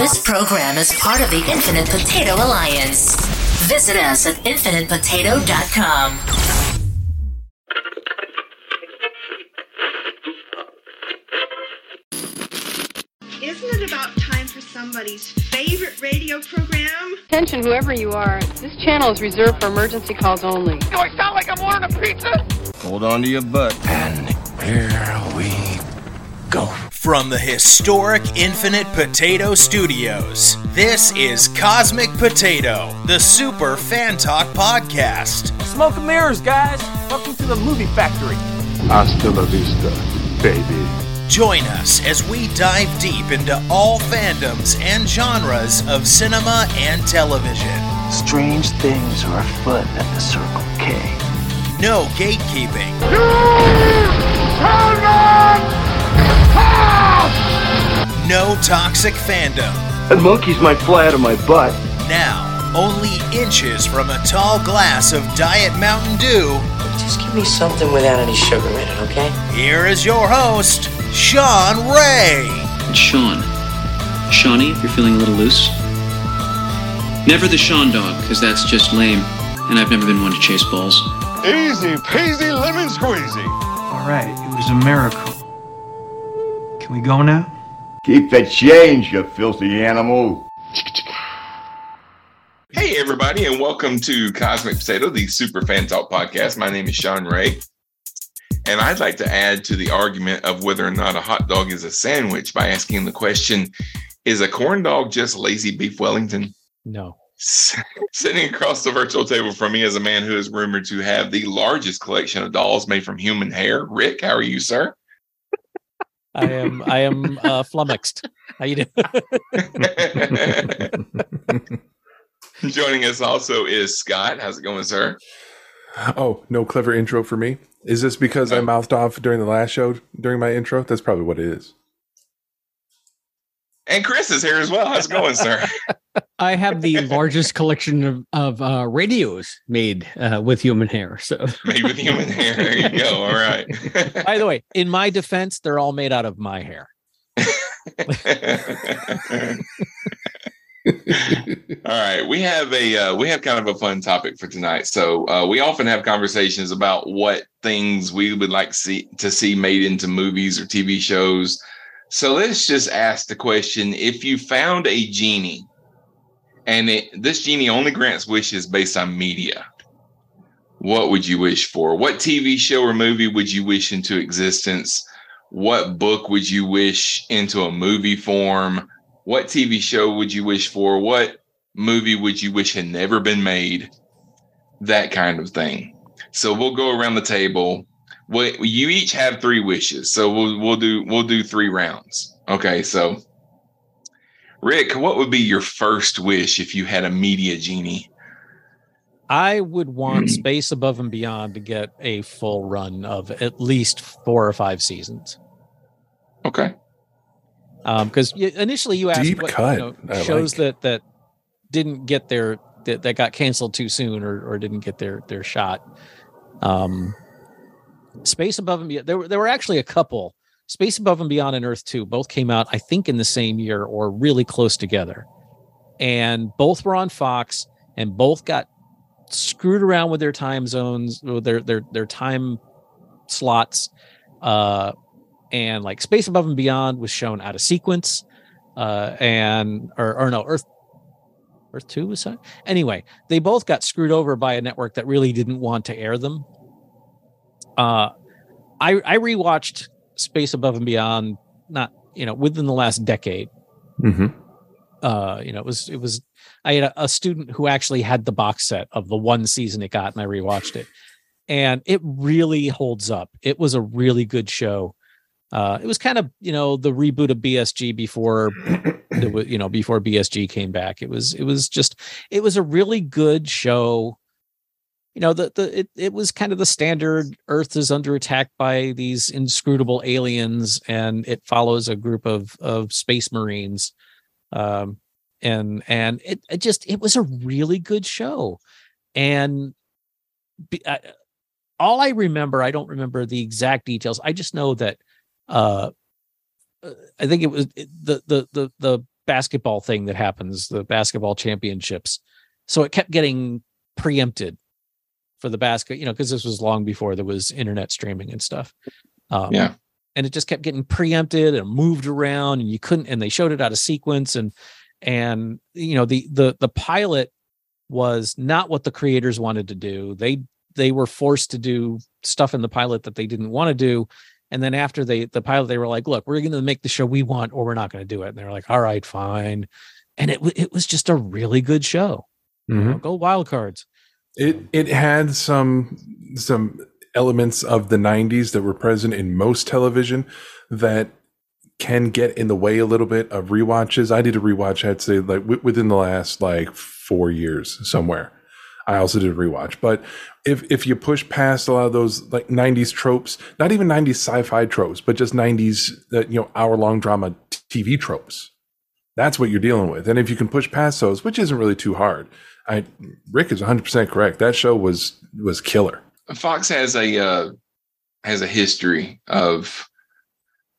This program is part of the Infinite Potato Alliance. Visit us at infinitepotato.com. Isn't it about time for somebody's favorite radio program? Attention, whoever you are. This channel is reserved for emergency calls only. Do I sound like I'm ordering a pizza? Hold on to your butt. And here we go. From the historic Infinite Potato Studios, this is Cosmic Potato, the Super Fan Talk Podcast. Smoke and mirrors, guys. Welcome to the movie factory. Hasta la vista, baby. Join us as we dive deep into all fandoms and genres of cinema and television. Strange things are afoot at the Circle K. No gatekeeping. No toxic fandom. And monkeys might fly out of my butt. Now, only inches from a tall glass of Diet Mountain Dew. Just give me something without any sugar in it, okay? Here is your host, Sean Ray. It's Sean. Shawnee, if you're feeling a little loose. Never the Sean dog, because that's just lame, and I've never been one to chase balls. Easy peasy lemon squeezy. All right, it was a miracle. Can we go now? Keep the change, you filthy animal. Hey, everybody, and welcome to Cosmic Potato, the Super Fan Talk podcast. My name is Sean Ray, and I'd like to add to the argument of whether or not a hot dog is a sandwich by asking the question Is a corn dog just lazy beef Wellington? No. Sitting across the virtual table from me is a man who is rumored to have the largest collection of dolls made from human hair. Rick, how are you, sir? I am I am uh, flummoxed. How you doing? Joining us also is Scott. How's it going, sir? Oh, no clever intro for me. Is this because I mouthed off during the last show during my intro? That's probably what it is. And Chris is here as well. How's it going, sir? I have the largest collection of, of uh, radios made uh, with human hair. So made with human hair. There you go. All right. By the way, in my defense, they're all made out of my hair. All right, we have a uh, we have kind of a fun topic for tonight. So uh, we often have conversations about what things we would like see to see made into movies or TV shows. So let's just ask the question: If you found a genie, and it, this genie only grants wishes based on media, what would you wish for? What TV show or movie would you wish into existence? What book would you wish into a movie form? What TV show would you wish for? What movie would you wish had never been made? That kind of thing. So we'll go around the table. We, you each have three wishes. So we'll we'll do we'll do three rounds. Okay, so Rick, what would be your first wish if you had a media genie? I would want Space Above and Beyond to get a full run of at least four or five seasons. Okay because um, initially you asked Deep what, cut. You know, shows like. that that didn't get their that, that got canceled too soon or or didn't get their their shot. Um, Space Above and Beyond. There were there were actually a couple. Space Above and Beyond and Earth Two both came out, I think, in the same year or really close together, and both were on Fox, and both got screwed around with their time zones, their their their time slots. Uh, and like Space Above and Beyond was shown out of sequence, uh, and or, or no Earth Earth Two was that anyway. They both got screwed over by a network that really didn't want to air them. Uh, I I rewatched Space Above and Beyond, not you know within the last decade. Mm-hmm. Uh, you know, it was it was I had a, a student who actually had the box set of the one season it got, and I rewatched it, and it really holds up. It was a really good show uh, it was kind of you know the reboot of BSG before you know before BSG came back. It was it was just it was a really good show. You know the the it, it was kind of the standard Earth is under attack by these inscrutable aliens, and it follows a group of of space marines. Um, and and it, it just it was a really good show, and be, I, all I remember I don't remember the exact details. I just know that uh, I think it was the the the the basketball thing that happens, the basketball championships. So it kept getting preempted for the basket, you know, because this was long before there was internet streaming and stuff. Um, Yeah. and it just kept getting preempted and moved around, and you couldn't. And they showed it out of sequence, and and you know the the the pilot was not what the creators wanted to do. They they were forced to do stuff in the pilot that they didn't want to do. And then after they the pilot, they were like, "Look, we're going to make the show we want, or we're not going to do it." And they're like, "All right, fine." And it it was just a really good show. You know, Mhm. Go Wild Cards. It it had some some elements of the 90s that were present in most television that can get in the way a little bit of rewatches. I did a rewatch I'd say like w- within the last like 4 years somewhere. I also did a rewatch, but if if you push past a lot of those like 90s tropes, not even 90s sci-fi tropes, but just 90s that uh, you know hour-long drama t- TV tropes. That's what you're dealing with. And if you can push past those, which isn't really too hard. I Rick is 100% correct. That show was was killer. Fox has a uh, has a history of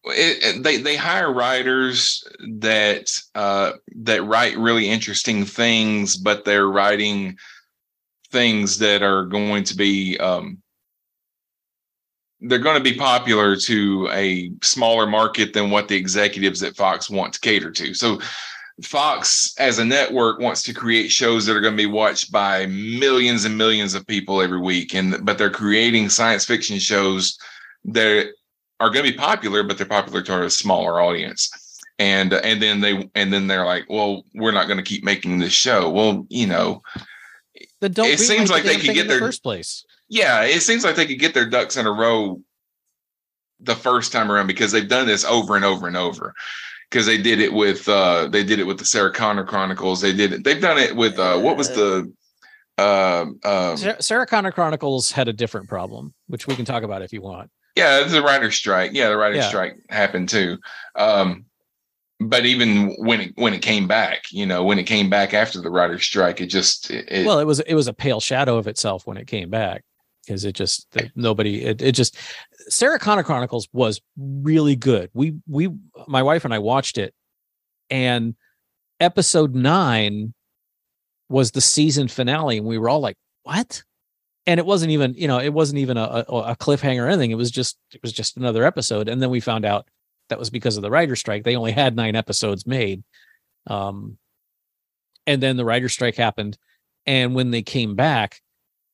it- they they hire writers that uh, that write really interesting things, but they're writing things that are going to be um, they're going to be popular to a smaller market than what the executives at Fox want to cater to. So Fox as a network wants to create shows that are going to be watched by millions and millions of people every week and but they're creating science fiction shows that are going to be popular but they're popular to a smaller audience and and then they and then they're like well we're not going to keep making this show well you know It seems the like they could get in the their- first place. yeah, it seems like they could get their ducks in a row the first time around because they've done this over and over and over. Because they did it with uh they did it with the Sarah Connor Chronicles. They did it. They've done it with uh what was the um um Sarah, Sarah Connor Chronicles had a different problem, which we can talk about if you want. yeah, the writer's strike. Yeah, the writer's Yeah. strike happened too. Um but even when it when it came back, you know, when it came back after the writer's strike, it just it, it- well, it was it was a pale shadow of itself when it came back because it just that nobody it, it just Sarah Connor Chronicles was really good. We we my wife and I watched it, and episode nine was the season finale, and we were all like, "What?" And it wasn't even you know it wasn't even a, a, a cliffhanger or anything. It was just it was just another episode, and then we found out that was because of the writer strike. They only had nine episodes made. Um, and then the writer strike happened and when they came back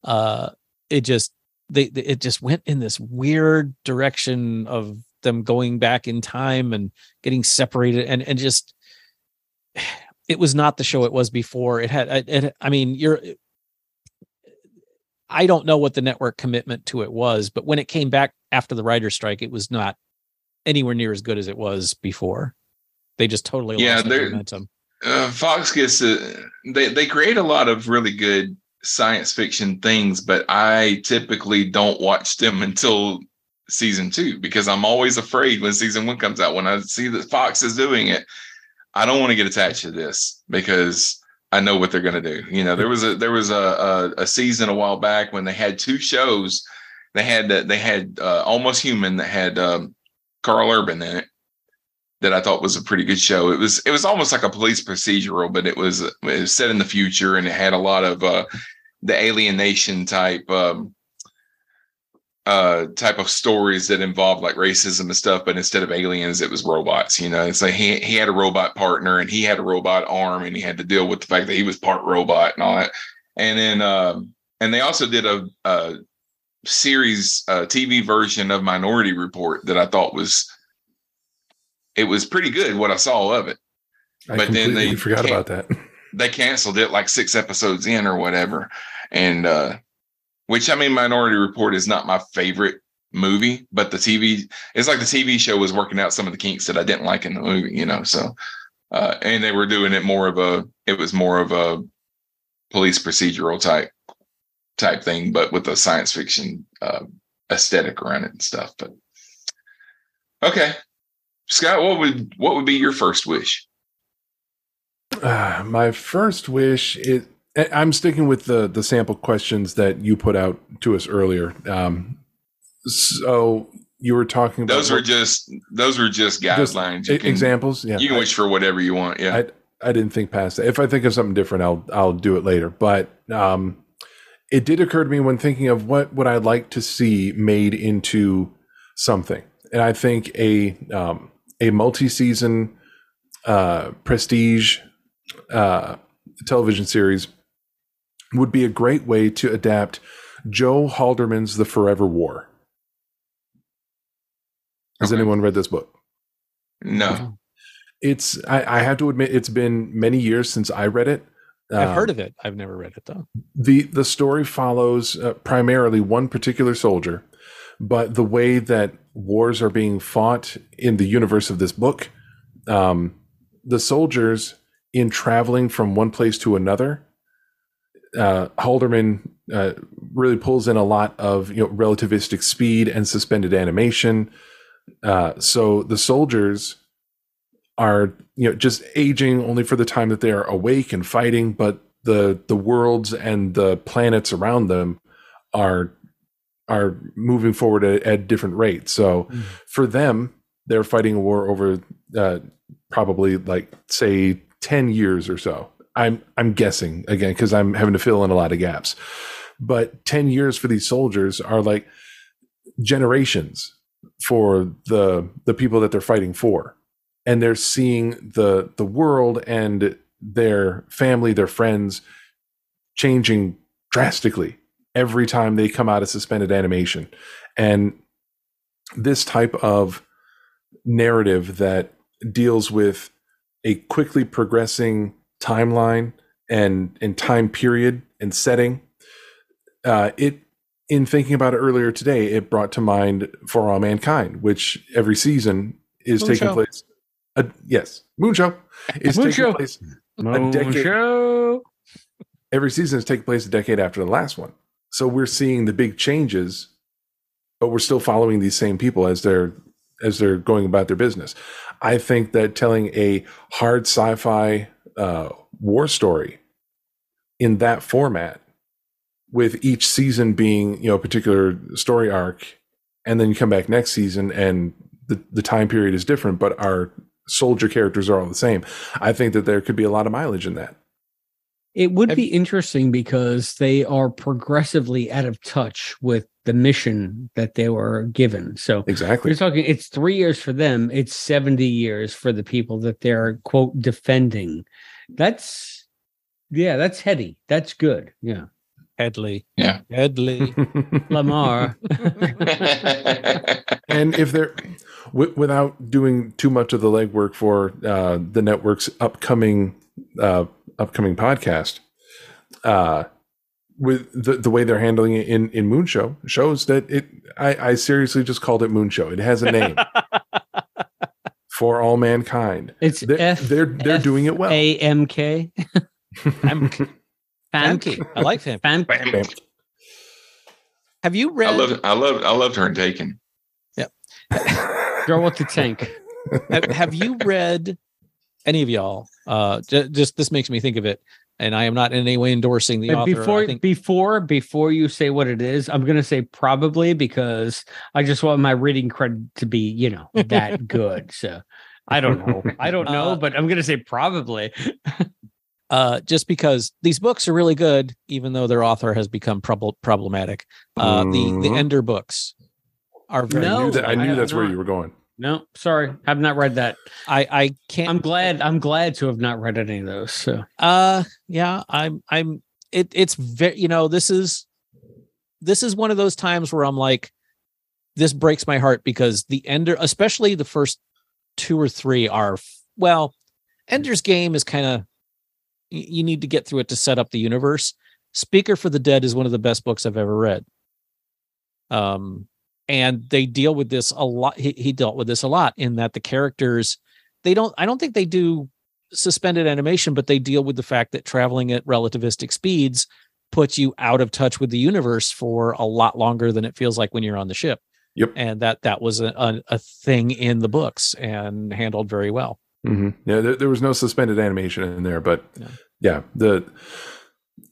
uh it just they they- it just went in this weird direction of them going back in time and getting separated and and just it was not the show it was before. It had it, it, i mean you're i don't know what the network commitment to it was but when it came back after the writer strike it was not anywhere near as good as it was before. They just totally Yeah, lost momentum. uh, Fox gets uh, they they create a lot of really good science fiction things, but I typically don't watch them until season two because I'm always afraid when season one comes out. When I see that Fox is doing it, I don't want to get attached to this because I know what they're going to do. You know, there was a there was a, a a season a while back when they had two shows. They had they had uh, Almost Human that had um, Karl Urban in it that I thought was a pretty good show. It was it was almost like a police procedural, but it was it was set in the future and it had a lot of uh, the alienation type um, uh, type of stories that involved like racism and stuff. But instead of aliens, it was robots. You know, it's like he he had a robot partner and he had a robot arm and he had to deal with the fact that he was part robot and all that. And then um, and they also did a, a series TV version of Minority Report that I thought was it was pretty good what I saw of it. I But then they forgot can't- about that. They canceled it like six episodes in or whatever. And uh which I mean Minority Report is not my favorite movie, but the TV it's like the TV show was working out some of the kinks that I didn't like in the movie, you know. So uh and they were doing it more of a it was more of a police procedural type type thing, but with a science fiction uh, aesthetic around it and stuff. But okay. Scott, what would what would be your first wish? Uh, my first wish is I'm sticking with the the sample questions that you put out to us earlier. Um, so you were talking about those were just those were just guidelines. Just can, examples. Yeah, you can I, wish for whatever you want. Yeah, I, I didn't think past that. If I think of something different, I'll I'll do it later. But um, it did occur to me when thinking of what would I like to see made into something, and I think a um, a multi-season uh, prestige uh, television series would be a great way to adapt Joe Haldeman's The Forever War. Has okay. anyone read this book? No. It's I, I, have to admit it's been many years since I read it. I've um, heard of it. I've never read it though. the The story follows uh, primarily one particular soldier, but the way that wars are being fought in the universe of this book, um, the soldiers in traveling from one place to another, uh, Haldeman uh, really pulls in a lot of you know relativistic speed and suspended animation. Uh, so the soldiers are you know just aging only for the time that they are awake and fighting, but the the worlds and the planets around them are are moving forward at, at different rates. So mm. for them, they're fighting a war over uh, probably like say 10 years or so. I'm I'm guessing again because I'm having to fill in a lot of gaps. But 10 years for these soldiers are like generations for the the people that they're fighting for. And they're seeing the the world and their family, their friends changing drastically every time they come out of suspended animation. And this type of narrative that deals with a quickly progressing timeline and and time period and setting uh, it in thinking about it earlier today it brought to mind for all mankind which every season is moon taking show. place uh, yes moon show is moon taking show. place moon a decade show. every season is taking place a decade after the last one so we're seeing the big changes but we're still following these same people as they're as they're going about their business I think that telling a hard sci-fi uh, war story in that format, with each season being you know a particular story arc, and then you come back next season and the the time period is different, but our soldier characters are all the same. I think that there could be a lot of mileage in that. It would be interesting because they are progressively out of touch with the mission that they were given. So exactly, we're talking. It's three years for them. It's seventy years for the people that they're quote defending. That's yeah, that's heady. That's good. Yeah. Hedley. Yeah. Hedley. Lamarr. and if they're w- without doing too much of the legwork for uh, the network's upcoming uh, upcoming podcast, uh, with the, the way they're handling it in in Moon Show shows that it. I, I seriously just called it Moon Show. It has a name. For all mankind, it's they're F- they're, they're F- doing it well. A M K. Famke. I like him. Famke. Have you read? I love I love I loved her in Taken. Yeah. Girl with the tank. have, have you read any of y'all? Uh, j- just this makes me think of it and I am not in any way endorsing the author. Before think- before before you say what it is, I'm going to say probably because I just want my reading credit to be you know that good. So I don't know, I don't know, uh, but I'm going to say probably. uh, just because these books are really good, even though their author has become prob- problematic. Uh, mm-hmm. The the mm-hmm. Ender books are very. No, I knew, that, I knew that's not. where you were going. No, sorry, I have not read that. I I can't. I'm glad. I'm glad to have not read any of those. So, uh, yeah, I'm. I'm. It. It's very. You know, this is. This is one of those times where I'm like, this breaks my heart because the ender, especially the first two or three, are well. Ender's Game is kind of. You need to get through it to set up the universe. Speaker for the Dead is one of the best books I've ever read. Um, and they deal with this a lot he, he dealt with this a lot in that the characters they don't i don't think they do suspended animation but they deal with the fact that traveling at relativistic speeds puts you out of touch with the universe for a lot longer than it feels like when you're on the ship yep and that that was a, a, a thing in the books and handled very well mm-hmm. yeah there, there, was no suspended animation in there but yeah. yeah the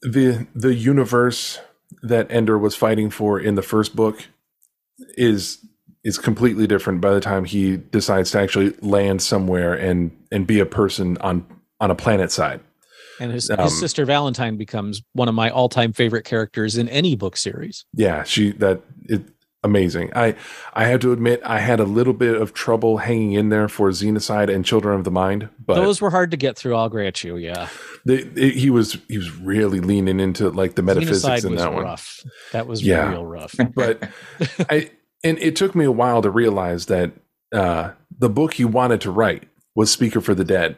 the the universe that ender was fighting for in the first book is is completely different by the time he decides to actually land somewhere and and be a person on on a planet side. And his, Um, his sister Valentine becomes one of my all-time favorite characters in any book series. Yeah, she that it amazing. I I have to admit I had a little bit of trouble hanging in there for Xenocide and Children of the Mind, but Those were hard to get through. I'll grant you. Yeah, they, it- he was he was really leaning into like the metaphysics Xenocide in was that one. rough. That was Yeah. real rough. but I and it took me a while to realize that uh, the book he wanted to write was Speaker for the Dead,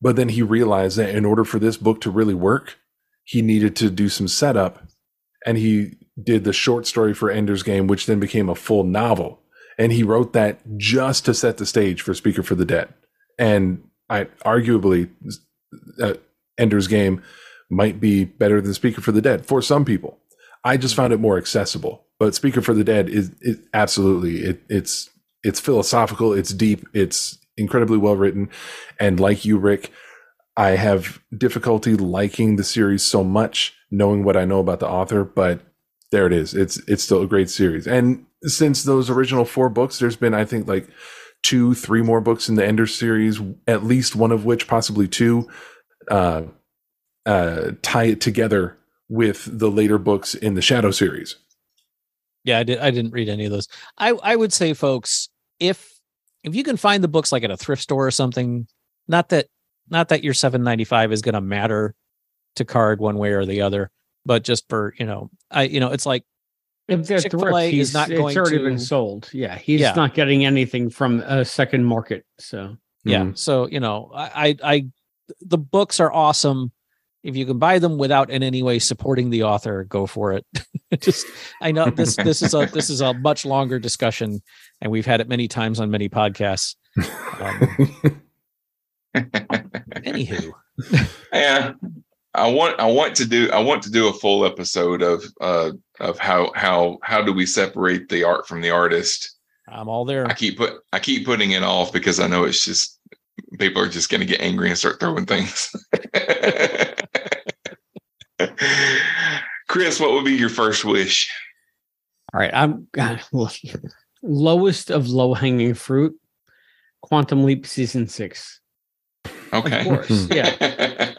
but then he realized that in order for this book to really work, he needed to do some setup, and he did the short story for Ender's Game, which then became a full novel, and he wrote that just to set the stage for Speaker for the Dead, and I arguably uh, Ender's Game might be better than Speaker for the Dead for some people. I just found it more accessible. But Speaker for the Dead is it, absolutely it, it's it's philosophical, it's deep, it's incredibly well written, and like you, Rick, I have difficulty liking the series so much, knowing what I know about the author. But there it is. It's it's still a great series. And since those original four books, there's been I think like two, three more books in the Ender series, at least one of which, possibly two, uh, uh, tie it together with the later books in the Shadow series. Yeah, I did. I didn't read any of those. I I would say, folks, if if you can find the books like at a thrift store or something, not that not that your seven ninety five is going to matter to card one way or the other, but just for you know, I you know, it's like If they're Chick-fil-A is he's, not it's going already to- been sold. Yeah, he's Yeah. not getting anything from a second market. So yeah. So you know, I I, I the books are awesome. If you can buy them without in any way supporting the author, go for it. Just I know this this is a this is a much longer discussion, and we've had it many times on many podcasts. Um, anywho, yeah i want i want to do i want to do a full episode of uh of how how how do we separate the art from the artist I'm all there. i keep put i keep putting it off because i know it's just people are just going to get angry and start throwing things chris what would be your first wish all right, I'm lowest of low hanging fruit. Quantum Leap season six. Okay Of course, yeah.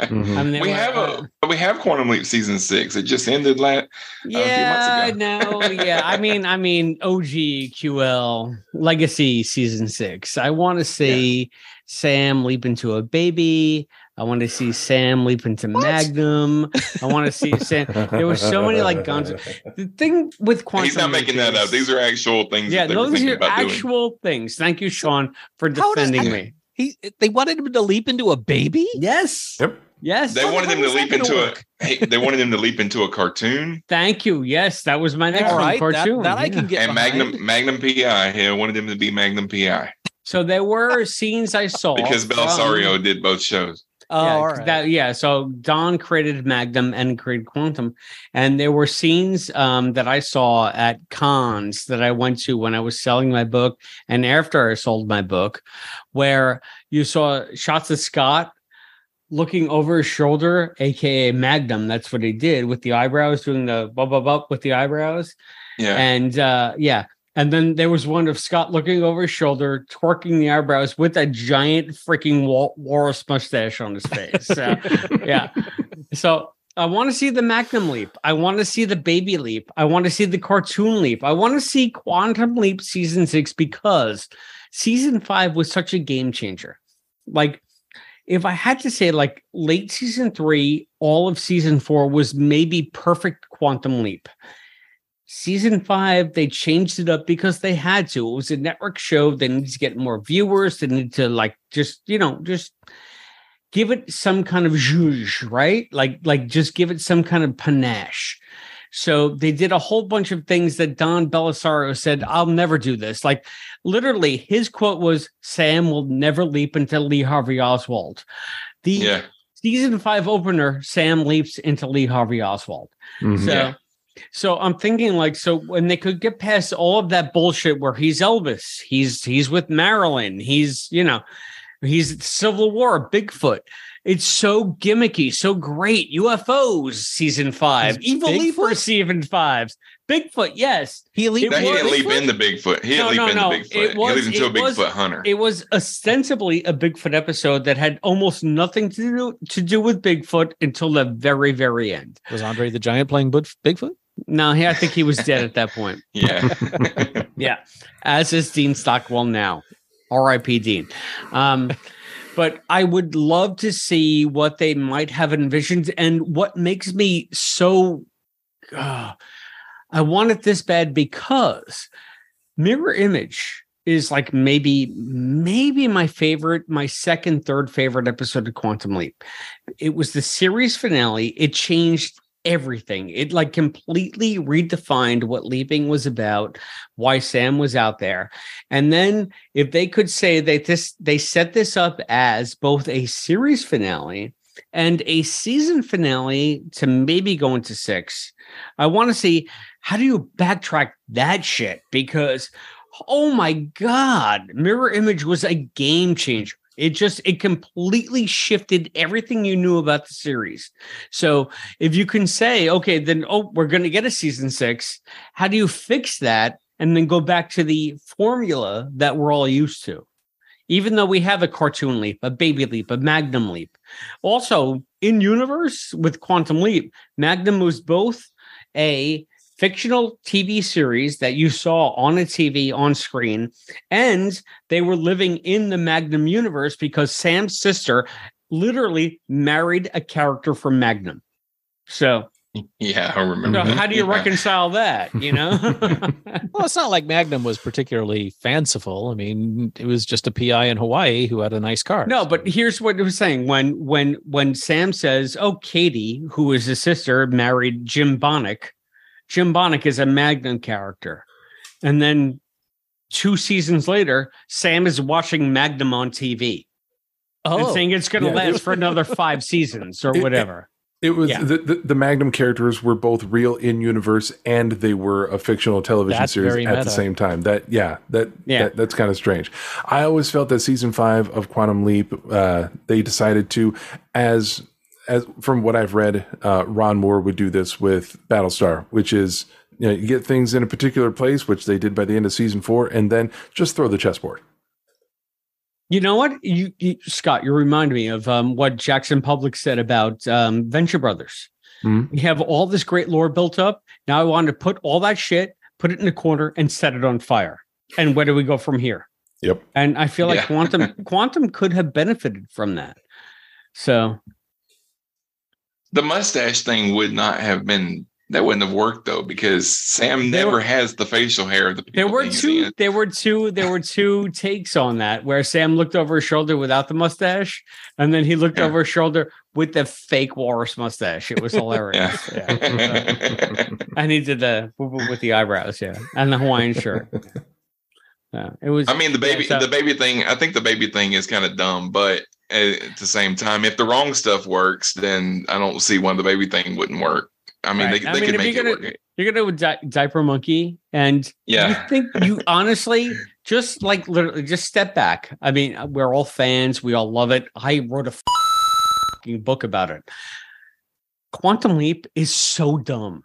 Mhm. I mean, we were, have uh, a we have quantum leap season six it just ended last Yeah, ago. no, yeah. I mean, I mean, OG QL Legacy season six. I want to see Sam leap into a baby. I want to see Sam leap into Magnum. I want to see Sam. There were so many like guns. The thing with quantum. he's not Leap making that up these are actual things Yeah, that those are about doing actual things. Thank you, Sean, for defending I- me. He they wanted him to leap into a baby. Yes. Yep. Yes. They How the wanted him to leap into work? a. Hey, they wanted him to leap into a cartoon Thank you. Yes, that was my next All one. right, that, Cartoon. that I yeah. can get and behind. Magnum Magnum PI. He wanted him to be Magnum PI So there were scenes I saw because from- Bellisario did both shows. Oh, yeah, all right. that, yeah. So Don created Magnum and created Quantum, and there were scenes um, that I saw at cons that I went to when I was selling my book and after I sold my book, where you saw shots of Scott looking over his shoulder, aka Magnum. That's what he did with the eyebrows, doing the bub bub up with the eyebrows. Yeah, And uh, yeah. And then there was one of Scott looking over his shoulder, twerking the eyebrows with a giant freaking wal- walrus mustache on his face. So, yeah. So I want to see the Magnum leap. I want to see the baby leap. I want to see the cartoon leap. I want to see Quantum Leap season six because season five was such a game changer. Like, if I had to say, like late season three, all of season four was maybe perfect Quantum Leap. Season five, they changed it up because they had to. It was a network show. They needed to get more viewers. They need to like just, you know, just give it some kind of zhuzh, right? Like, like just give it some kind of panache. So they did a whole bunch of things that Don Bellisario said, I'll never do this. Like literally his quote was, Sam will never leap into Lee Harvey Oswald. The yeah. season five opener, Sam leaps into Lee Harvey Oswald. Mhm. So, Yeah. So I'm thinking like, so when they could get past all of that bullshit where he's Elvis, he's he's with Marilyn, he's you know, He's Civil War, Bigfoot. It's so gimmicky, so great. UFOs season five, Evil Bigfoot? Leaper season five, Bigfoot. Yes, he leaped. No, he was- didn't leap into Bigfoot. He didn't No, leap no, into no. Bigfoot. It was- he leaped into a it was- Bigfoot hunter. It was ostensibly a Bigfoot episode that had almost nothing to do to do with Bigfoot until the very, very end. Was Andre the Giant playing Bigfoot? No, he, I think he was dead at that point. yeah. Yeah, as is Dean Stockwell now. R.I.P. Dean. Um, but I would love to see what they might have envisioned, and what makes me so. uh, I want it this bad because Mirror Image is like maybe maybe my favorite, my second, third favorite episode of Quantum Leap. It was the series finale. It changed everything. It like completely redefined what leaping was about, why Sam was out there. And then if they could say that this they set this up as both a series finale and a season finale to maybe go into 6. I want to see how do you backtrack that shit because oh my god, Mirror Image was a game changer. It just it completely shifted everything you knew about the series. So if you can say, okay, then oh, we're going to get a season six, how do you fix that and then go back to the formula that we're all used to? Even though we have a cartoon leap, a baby leap, a magnum leap. Also, in universe with Quantum Leap, Magnum was both a fictional TV series that you saw on a TV on screen, and they were living in the Magnum universe because Sam's sister literally married a character from Magnum. So, Yeah, I remember. so how do you Yeah. reconcile that? You know, Well, it's not like Magnum was particularly fanciful. I mean, it was just a PI in Hawaii who had a nice car. no. But here's what it was saying when when when Sam says, "Oh, Katie, who is his sister, married Jim Bonnick." Jim Bonnick is a Magnum character, and then two seasons later, Sam is watching Magnum on TV. and Oh, saying it's going to Yeah. last for another five seasons or It- it- whatever. It was Yeah. the, the the Magnum characters were both real in universe and they were a fictional television That's series at meta. the same time. That yeah, that, Yeah. that that's kind of strange. I always felt that season five of Quantum Leap, uh, they decided to as as from what I've read, uh, Ron Moore would do this with Battlestar, which is you know you get things in a particular place, which they did by the end of season four, and then just throw the chessboard. You know what, you, you Scott, you remind me of um, what Jackson Publick said about um, Venture Brothers. Mhm. We have all this great lore built up. Now I want to put all that shit, put it in a corner, and set it on fire. And where do we go from here? Yep. And I feel like Yeah. quantum quantum could have benefited from that. So the mustache thing would not have been that wouldn't have worked though because Sam There never were- has the facial hair of the people there were two in. there were two there were two takes on that where Sam looked over his shoulder without the mustache and then he looked Yeah. over his shoulder with the fake walrus mustache. It was hilarious. Yeah. yeah. and he did the with the eyebrows, yeah, and the Hawaiian shirt. Yeah, it was. I mean, the baby, yeah, so- the baby thing. I think the baby thing is kind of dumb, but at the same time, if the wrong stuff works, then I don't see why the baby thing wouldn't work. I mean, Right. they, I they mean, could make you're it gonna- work. You're gonna do di- diaper monkey, and Yeah. you think you honestly just like literally just step back. I mean, we're all fans. We all love it. I wrote a book about it. Quantum Leap is so dumb.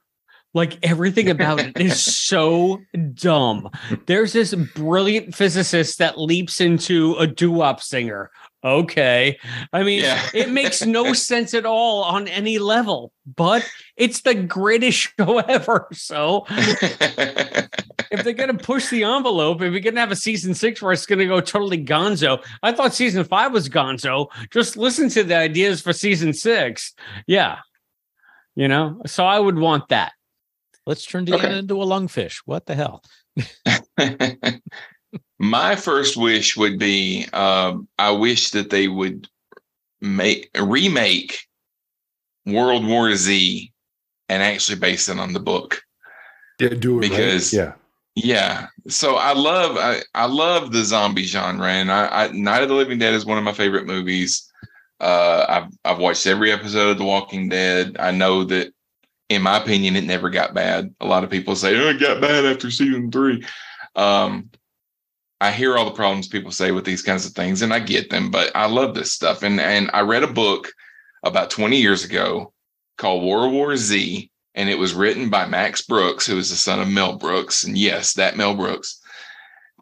Like everything about it is so dumb. There's this brilliant physicist that leaps into a doo-wop singer. Okay. I mean, Yeah. it makes no sense at all on any level, but it's the greatest show ever. So if they're gonna push the envelope, if we're gonna have a season six where it's gonna go totally gonzo, I thought season five was gonzo. Just listen to the ideas for season six. Yeah. You know, so I would want that. Let's turn Deanna Okay. into a lungfish. What the hell? My first wish would be um, I wish that they would make remake World War Z and actually base it on the book. Yeah, do it right. Because- yeah. Yeah. So I love I, I love the zombie genre and I, I Night of the Living Dead is one of my favorite movies. Uh I've I've watched every episode of The Walking Dead. I know that in my opinion it never got bad. A lot of people say, Oh, it got bad after season three. Um I hear all the problems people say with these kinds of things, and I get them, but I love this stuff. And and I read a book about 20 years ago called World War Z, and it was written by Max Brooks, who is the son of Mel Brooks. And yes, that Mel Brooks.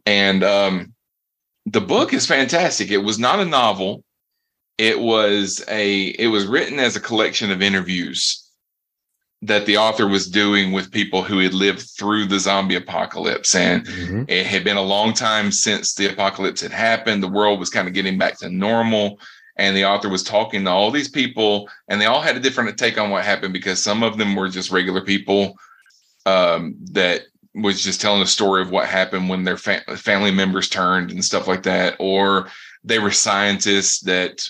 And um, the book is fantastic. It was not a novel. It was a it was written as a collection of interviews that the author was doing with people who had lived through the zombie apocalypse. And mm-hmm. it had been a long time since the apocalypse had happened. The world was kind of getting back to normal. And the author was talking to all these people, and they all had a different take on what happened because some of them were just regular people um, that was just telling a story of what happened when their fa- family members turned and stuff like that. Or they were scientists that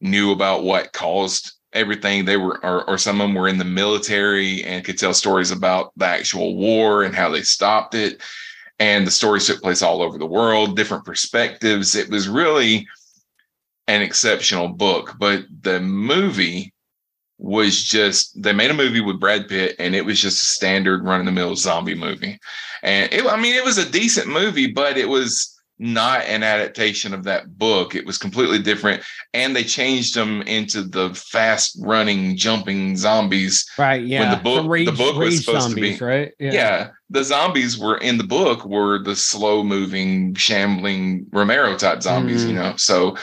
knew about what caused everything. They were or, or some of them were in the military and could tell stories about the actual war and how they stopped it. And the stories took place all over the world different perspectives. It was really an exceptional book but the movie was just they made a movie with Brad Pitt and it was just a standard run of the mill zombie movie. And it, I mean it was a decent movie but it was not an adaptation of that book. It was completely different. And they changed them into the fast running, jumping zombies. Right. Yeah. When the book, rage, the book was supposed zombies, to be. Right. Yeah. yeah. The zombies were in the book were the slow moving, shambling Romero type zombies, mm. you know? So,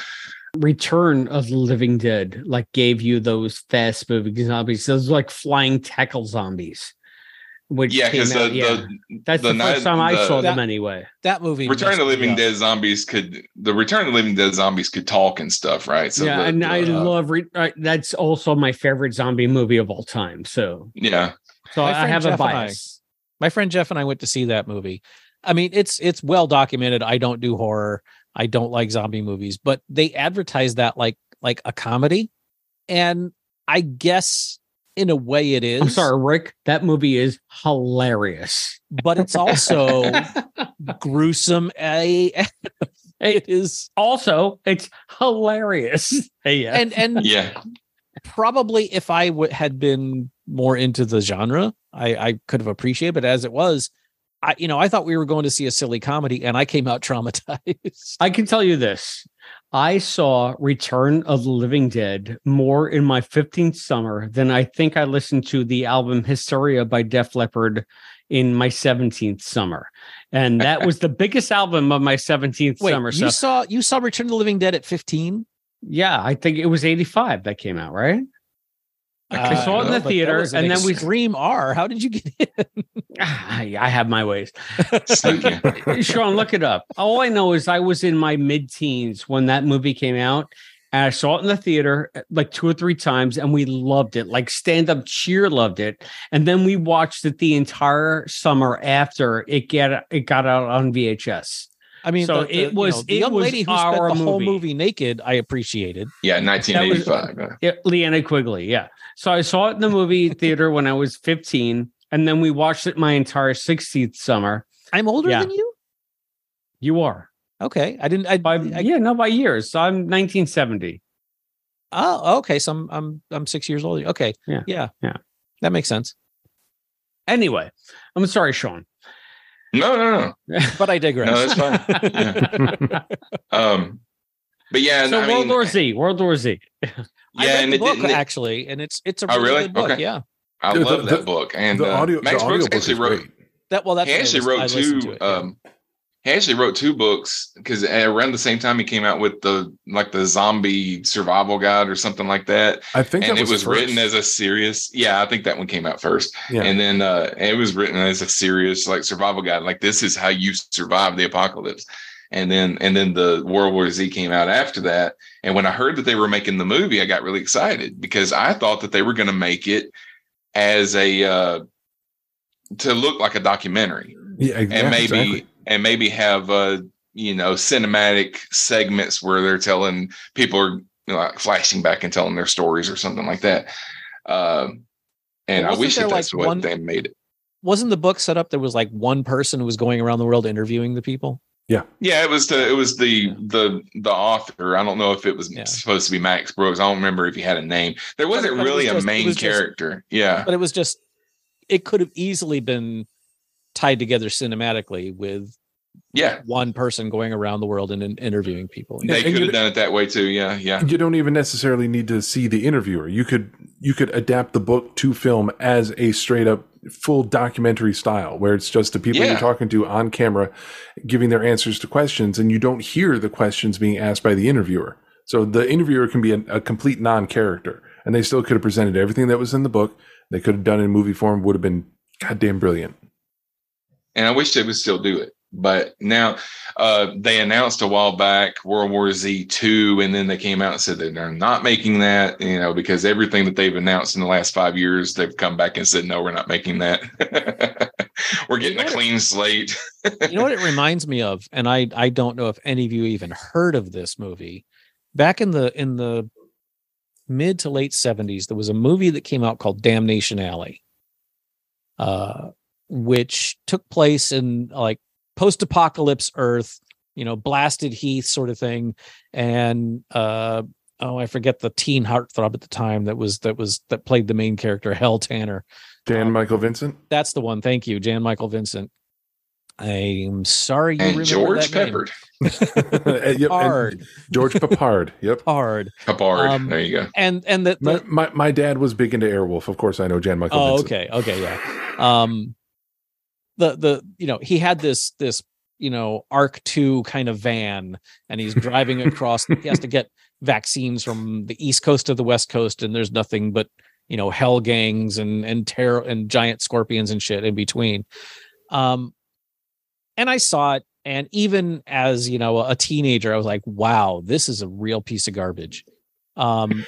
Return of the Living Dead like gave you those fast moving zombies, those like flying tackle zombies which yeah, because the, yeah. the, that's the, the first time I saw them anyway. That movie, Return of the Living Dead zombies could the Return of the Living Dead zombies could talk and stuff, right? So yeah, and I uh, love re- uh, that's also my favorite zombie movie of all time. So yeah, so I have Jeff a bias. I, my friend Jeff and I went to see that movie. I mean, it's it's well documented. I don't do horror. I don't like zombie movies, but they advertise that like like a comedy, and I guess in a way it is. I'm sorry, Rick. That movie is hilarious, but it's also gruesome. A it is also it's hilarious. Yeah. And and yeah, probably if I w- had been more into the genre, I I could have appreciated. But as it was, I you know I thought we were going to see a silly comedy, and I came out traumatized. I can tell you this: I saw Return of the Living Dead more in my 15th summer than I think I listened to the album Hysteria by Def Leppard in my 17th summer. And that was the biggest album of my 17th Wait, summer. You so, saw you saw Return of the Living Dead at 15? Yeah, I think it was 85 that came out, right? I uh, saw it in the theater, an and then we Dream R. How did you get in? I, I have my ways. Sean, look it up. All I know is I was in my mid-teens when that movie came out, and I saw it in the theater uh, like two or three times, and we loved it. Like stand-up cheer loved it, and then we watched it the entire summer after it get it got out on VHS. I mean, so the, the, it was you know, the it young was lady who spent the movie. whole movie naked. I appreciated. Yeah, 1985. Was, yeah, Linnea Quigley. Yeah. So I saw it in the movie theater when I was 15, and then we watched it my entire 16th summer. I'm older yeah. than you. You are okay. I didn't. I, by I, yeah, no, by years. So I'm 1970. Oh, okay. So I'm I'm I'm six years older. Okay. Yeah. Yeah. Yeah. That makes sense. Anyway, I'm sorry, Sean. No, no, no. but I digress. No, that's fine. Yeah. um, but yeah, so I World mean, War Z, World War Z. Yeah, I read and the it book didn't- it- actually, and it's it's a Oh, really really? good book. Okay. Yeah. I Dude, the- love that the- book. And the uh, audio- Max the Brooks actually wrote. great. That well, that's he actually was- wrote I two. to it, yeah. um, he actually wrote two books because around the same time he came out with the like the zombie survival guide or something like that. I think and that it was was first. written as a serious. Yeah, I think that one came out first. Yeah. And then uh, it was written as a serious like survival guide. Like this is how you survive the apocalypse. And then and then the World War Z came out after that. And when I heard that they were making the movie, I got really excited because I thought that they were going to make it as a uh, to look like a documentary Yeah, and maybe exactly. And maybe have uh you know cinematic segments where they're telling people are you know, like flashing back and telling their stories or something like that. Um, and I wish there, that that's like, what one- they made it. Wasn't the book set up? There was like one person who was going around the world interviewing the people. Yeah, Yeah, it was the it was the the the author. I don't know if it was supposed to be Max Brooks. I don't remember if he had a name. There wasn't but it was really just- a it main was just- character. yeah, But it was just, it could have easily been tied together cinematically with yeah one person going around the world and, and interviewing people. They could have done it that way too. Yeah, yeah. You don't even necessarily need to see the interviewer. You could you could adapt the book to film as a straight up full documentary style where it's just the people Yeah. you're talking to on camera giving their answers to questions and you don't hear the questions being asked by the interviewer. So the interviewer can be a, a complete non-character and they still could have presented everything that was in the book. They could have done it in movie form would have been goddamn brilliant. And I wish they would still do it. But now uh, they announced a while back World War Z two, and then they came out and said that they're not making that. You know, because everything that they've announced in the last five years, they've come back and said, no, we're not making that. we're getting a clean slate. you know what it reminds me of and i i don't know if any of you even heard of this movie back in the in the mid to late 70s there was a movie that came out called damnation alley uh which took place in like post-apocalypse earth you know blasted heath sort of thing and uh oh i forget the teen heartthrob at the time that was that was that played the main character hell tanner Jan Michael Vincent? that's the one thank you jan michael vincent i'm sorry you and remember George that name. Yep, and Hard. George Peppard. Yep. hard Peppard. Um, there you go. and and the, My, my my dad was big into Airwolf. Of course, I know Jan Michael. oh Vincent. okay okay yeah um the the you know he had this this you know arc 2 kind of van and he's driving across he has to get vaccines from the east coast to the west coast and there's nothing but you know hell gangs and and terror and giant scorpions and shit in between. Um and i saw it and even as you know a teenager i was like wow this is a real piece of garbage. Um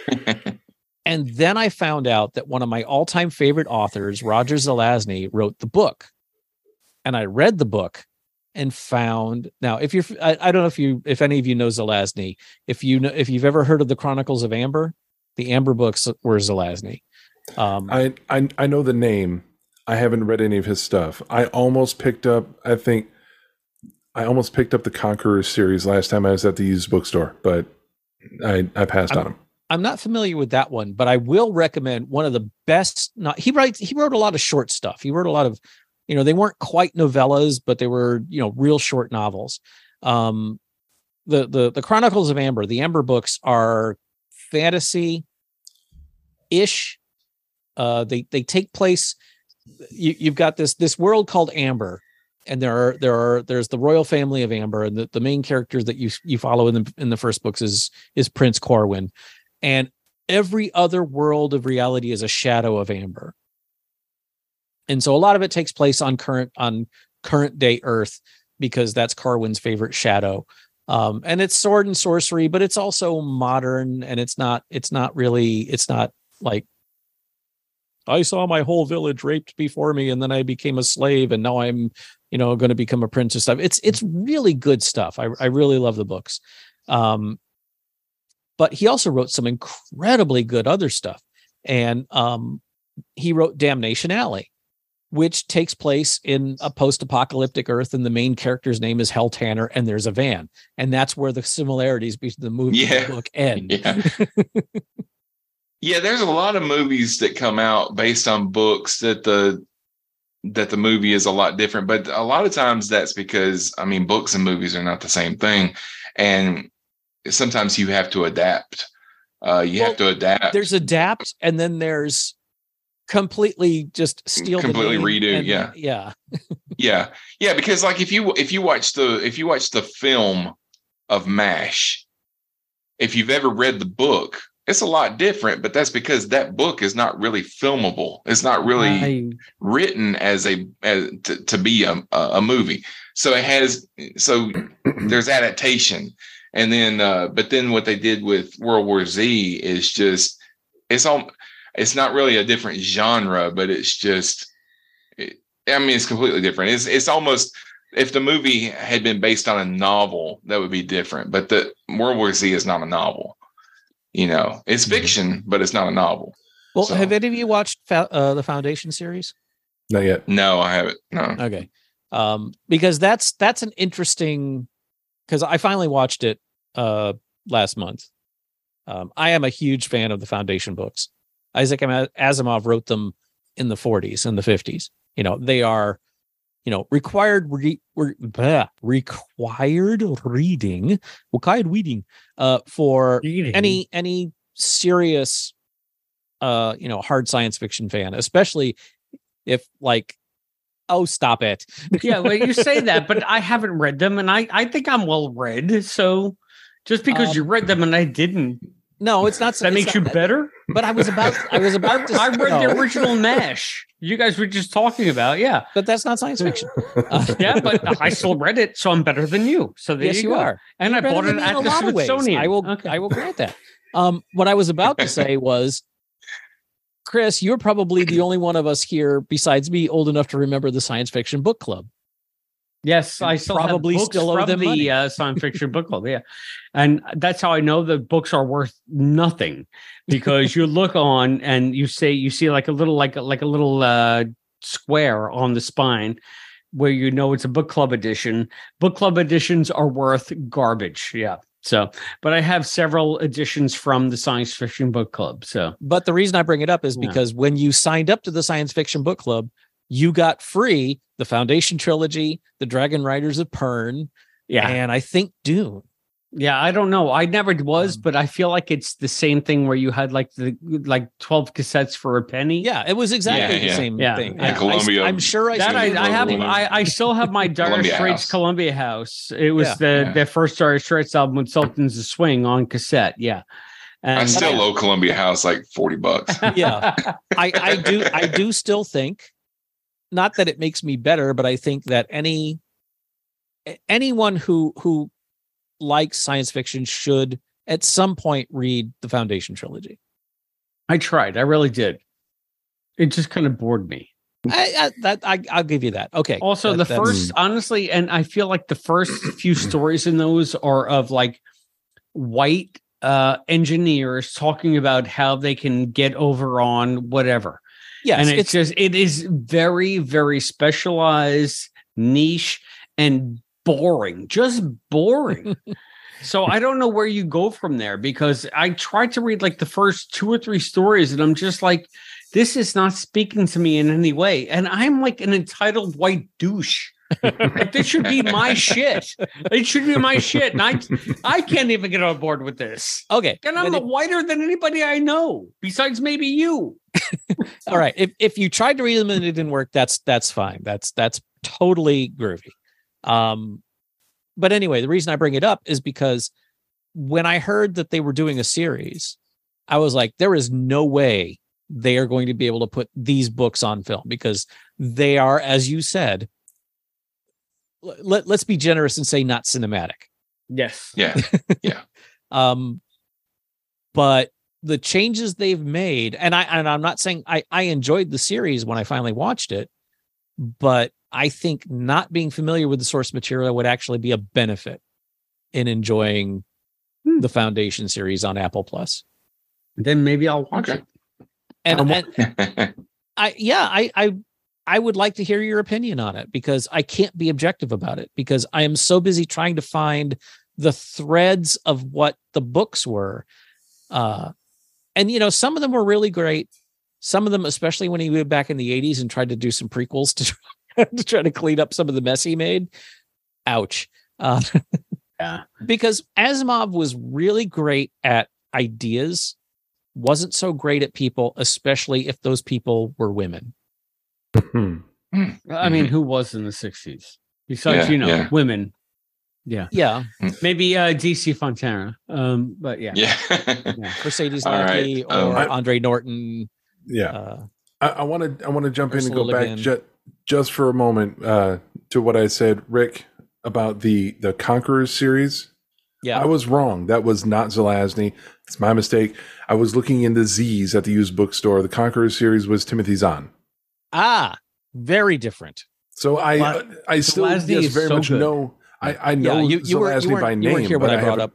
and then i found out that one of my all-time favorite authors roger zelazny wrote the book and i read the book and found now if you're I, I don't know if you if any of you know zelazny if you know if you've ever heard of the chronicles of amber the amber books were zelazny um I, I I know the name. I haven't read any of his stuff. I almost picked up. I think I almost picked up the Conqueror series last time I was at the used bookstore, but I I passed on him. I'm not familiar with that one, but I will recommend one of the best. Not he writes. He wrote a lot of short stuff. He wrote a lot of, you know, they weren't quite novellas, but they were you know real short novels. Um, the the the Chronicles of Amber, the Amber books are fantasy ish. Uh, they they take place. You, you've got this this world called Amber, and there are there are there's the royal family of Amber, and the, the main characters that you you follow in the in the first books is is Prince Corwin, and every other world of reality is a shadow of Amber. And so a lot of it takes place on current on current day Earth because that's Corwin's favorite shadow. Um, and it's sword and sorcery, but it's also modern and it's not it's not really it's not like I saw my whole village raped before me and then I became a slave and now I'm, you know, going to become a prince and stuff. It's it's really good stuff. I I really love the books. Um but he also wrote some incredibly good other stuff. And um he wrote Damnation Alley, which takes place in a post-apocalyptic earth and the main character's name is Hell Tanner and there's a van. And that's where the similarities between the movie and Yeah. the book end. Yeah. yeah, there's a lot of movies that come out based on books that the that the movie is a lot different, but a lot of times that's because I mean books and movies are not the same thing and sometimes you have to adapt. Uh you have to adapt. there's adapt and then there's completely just steal Completely redo, and- yeah. yeah Yeah, yeah, because like if you if you watch the if you watch the film of Mash, if you've ever read the book, it's a lot different. But that's because that book is not really filmable. It's not really I- written as a as to, to be a a movie. So it has so there's adaptation, and then uh, but then what they did with World War Z is just it's all it's not really a different genre, but it's just I mean, it's completely different. It's it's almost if the movie had been based on a novel, that would be different. But the World War Z is not a novel. You know, it's fiction, but it's not a novel. well So- have any of you watched uh, the foundation series Not yet. No, I haven't. No. okay um because that's that's an interesting because i finally watched it uh last month um i am a huge fan of the foundation books isaac asimov wrote them in the 40s and the 50s you know they are you know, required re, re, bleh, required reading, required reading, uh, for Reading. any any serious, uh, you know, hard science fiction fan, especially if like, oh, stop it, yeah, well, you say that, but I haven't read them, and I I think I'm well read. So just because Um, you read them and I didn't, no, it's not. that it's makes you not- better. But I was about, I was about to. I read the original Mash. You guys were just talking about, yeah, but that's not science fiction. Uh, yeah, but I still read it, so I'm better than you. So there yes, you, you go. are. and I You're better bought it at a the lot of ways. Smithsonian. I will, Okay. I will grant that. Um, what I was about to say was, Chris, you're probably the only one of us here besides me old enough to remember the science fiction book club. Yes, I still probably have books still owe from them the money. uh, science fiction book club. Yeah, and that's how I know the books are worth nothing because you look on and you say you see like a little like a- like a little uh, square on the spine where you know it's a book club edition. Book club editions are worth garbage. Yeah. So, but I have several editions from the science fiction book club. So, But the reason I bring it up is Yeah. because when you signed up to the science fiction book club, you got free the Foundation trilogy, the Dragon Riders of Pern, yeah. and I think Dune. Yeah, I don't know. I never was, Um, but I feel like it's the same thing where you had like the like twelve cassettes for a penny. Yeah, it was exactly Yeah, the yeah. same Yeah. thing. Yeah, I- Columbia- I, am sure I that I, I have. I, I still have my Dire Columbia Straits Columbia House. It was Yeah. the Yeah. their first Dire Straits album with Sultans a Swing on cassette. Yeah, I still owe Columbia House like 40 bucks. yeah I, I do i do still think not that it makes me better but i think that any anyone who who likes science fiction should at some point read the foundation trilogy I tried. I really did. It just kind of bored me. I, I that I, i'll give you that okay Also, That- the first, honestly, and I feel like the first few stories in those are of like white uh engineers talking about how they can get over on whatever. Yes and it's, it's, just it is very, very specialized, niche, and boring. Just boring. so I don't know where you go from there because I tried to read like the first two or three stories, and I'm just like, this is not speaking to me in any way. And I'm like an entitled white douche. Like, this should be my shit. It should be my shit. And I, I can't even get on board with this. okay And I'm if- whiter than anybody I know, besides maybe you. all right if, if you tried to read them and it didn't work that's that's fine that's that's totally groovy um but anyway the reason i bring it up is because when i heard that they were doing a series i was like there is no way they are going to be able to put these books on film because they are as you said let, let's be generous and say not cinematic Yes. Yeah. Yeah. um but the changes they've made and i and i'm not saying i i enjoyed the series when i finally watched it but i think not being familiar with the source material would actually be a benefit in enjoying the foundation series on apple plus Then maybe I'll watch Okay. it. and, and i yeah i i i would like to hear your opinion on it because i can't be objective about it because i am so busy trying to find the threads of what the books were uh and you know some of them were really great some of them especially when he went back in the 80s and tried to do some prequels to try, to try to clean up some of the mess he made ouch uh Yeah. because asimov was really great at ideas wasn't so great at people especially if those people were women Hmm. I mean, who was in the 60s? Besides, Yeah, you know, yeah. women. Yeah. yeah Maybe uh DC Fontana. Um, but yeah. Yeah. mercedes All Lackey right, um, or andre norton Yeah. uh I want to I want to jump in and go back Le just just for a moment uh, to what I said, Rick, about the the Conquerors series. yeah I was wrong. That was not Zelazny. It's my mistake. I was looking in the Z's at the used bookstore. The Conquerors series was Timothy Zahn. ah very different So I Well, uh, I still Zelazny yes, is very so much good. know I, I know yeah you, you, were, Zelazny you, weren't, by name. weren't here when but i brought haven't- up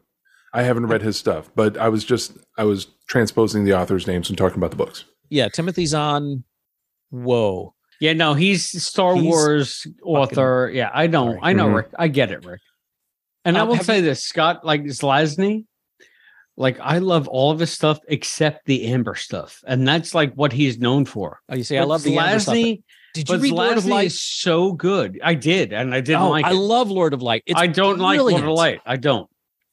I haven't read his stuff, but I was just I was transposing the authors' names and talking about the books. yeah timothy zahn whoa Yeah, no, he's Star He's Wars author. Yeah, I know. Sorry. I know, Mhm. Rick. I get it, Rick. And I Um, will say you- this, Scott, like Zelazny, Like I love all of his stuff except the Amber stuff, and that's like what he's known for. Oh, you see, I love the Amber stuff. Did you but read Lord of Light? is so good. I did, and I didn't Oh, like I it. love Lord of Light. It's I don't like Lord of Light. I don't.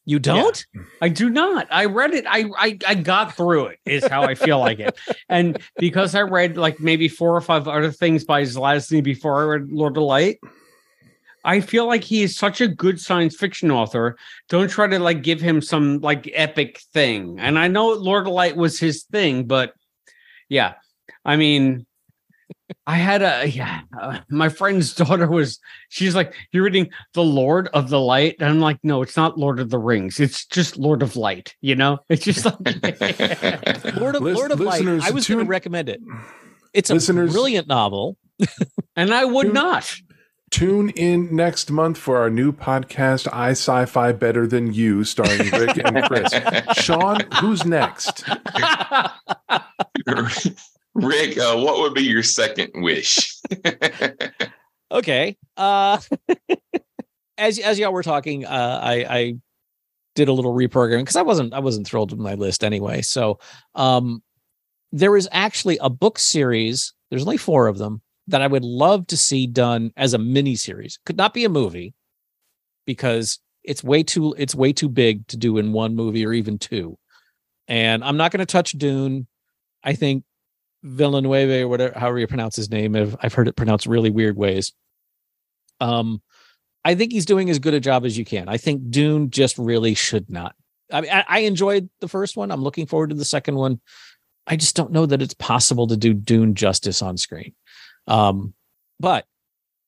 You don't? I do not. I read it. I, I I got through it. Is how I feel like it. And because I read like maybe four or five other things by Zelazny before I read Lord of Light, I feel like he is such a good science fiction author. Don't try to like give him some like epic thing. And I know Lord of Light was his thing, but yeah, I mean, I had a yeah. Uh, my friend's daughter was. She's like, "You're reading the Lord of the Light," and I'm like, "No, it's not Lord of the Rings. It's just Lord of Light." You know, it's just like Lord of Lis- Lord of Light. I was going to recommend it. It's a Listeners- brilliant novel. and I would not. Tune in next month for our new podcast, I Sci-Fi Better Than You, starring Rick and Chris. Sean, who's next? Rick, uh, what would be your second wish? Okay. Uh as as y'all were talking, uh I I did a little reprogramming because I wasn't I wasn't thrilled with my list anyway. So um there is actually a book series, there's only four of them, that I would love to see done as a mini series. Could not be a movie because it's way too it's way too big to do in one movie or even two. And I'm not going to touch Dune. I think Villeneuve or whatever however you pronounce his name. I've, I've heard it pronounced really weird ways. Um, I think he's doing as good a job as you can. I think Dune just really should not. I mean, I, I enjoyed the first one. I'm looking forward to the second one. I just don't know that it's possible to do Dune justice on screen. Um, but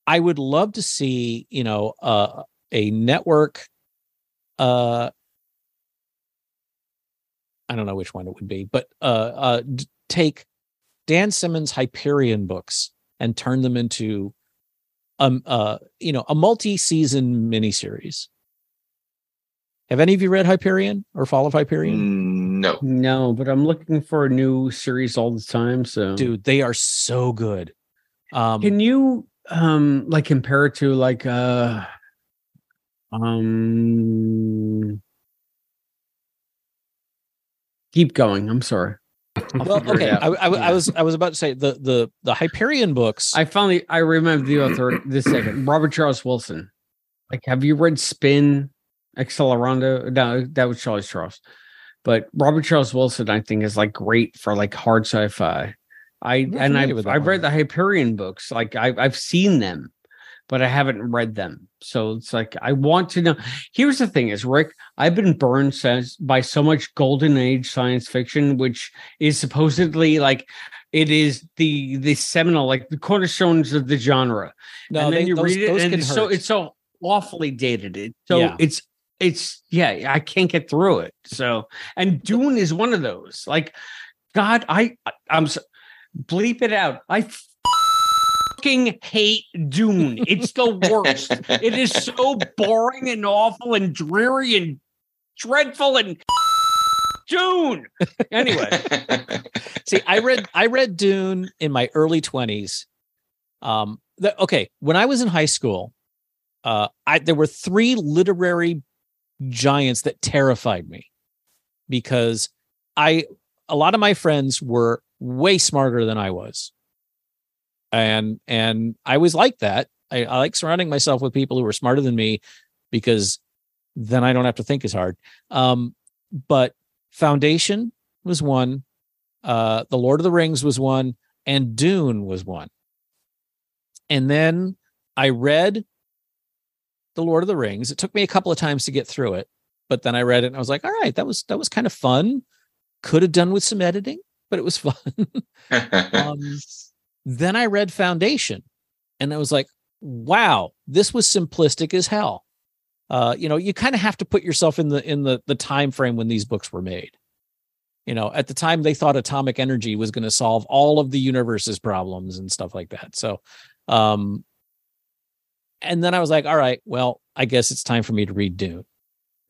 I would love to see, you know, uh, a network. Uh, I don't know which one it would be, but uh, uh, take Dan Simmons Hyperion books and turn them into um uh you know a multi-season miniseries. Have any of you read Hyperion or Fall of Hyperion? No. No, but I'm looking for a new series all the time. So, Dude, they are so good. Um can you um like compare it to like uh um keep going. I'm sorry. I'll well, okay. out. I, I, I was I was about to say the the the Hyperion books. I finally I remember the author this second. Robert Charles Wilson. Like, have you read Spin, Accelerando? No, that was Charles Charles. But Robert Charles Wilson, I think, is like great for like hard sci-fi. I and I've, I've read the Hyperion books. Like I, I've seen them, but I haven't read them. So it's like I want to know. Here's the thing: is Rick, I've been burned since by so much golden age science fiction, which is supposedly like it is the the seminal, like the cornerstones of the genre. No, and then they- you those- read it, those and it's so it's so awfully dated. It so Yeah. it's it's yeah, I can't get through it. So and Dune is one of those. Like, God, I I'm so, bleep it out. I fucking hate Dune. It's the worst. it is so boring and awful and dreary and dreadful and Dune. Anyway, See, I read I read Dune in my early 20s. Um the, okay, when I was in high school, uh I there were three literary giants that terrified me because I a lot of my friends were way smarter than I was. And and I was like that. I, I like surrounding myself with people who are smarter than me because then I don't have to think as hard. Um, but Foundation was one, uh, The Lord of the Rings was one, and Dune was one. And then I read The Lord of the Rings. It took me a couple of times to get through it, but then I read it and I was like, all right, that was that was kind of fun. Could have done with some editing, but it was fun. um, then I read Foundation, and I was like, wow, this was simplistic as hell. Uh, you know, you kind of have to put yourself in the in the the time frame when these books were made. You know, at the time they thought atomic energy was going to solve all of the universe's problems and stuff like that. So, um, and then I was like, all right, well, I guess it's time for me to read Dune.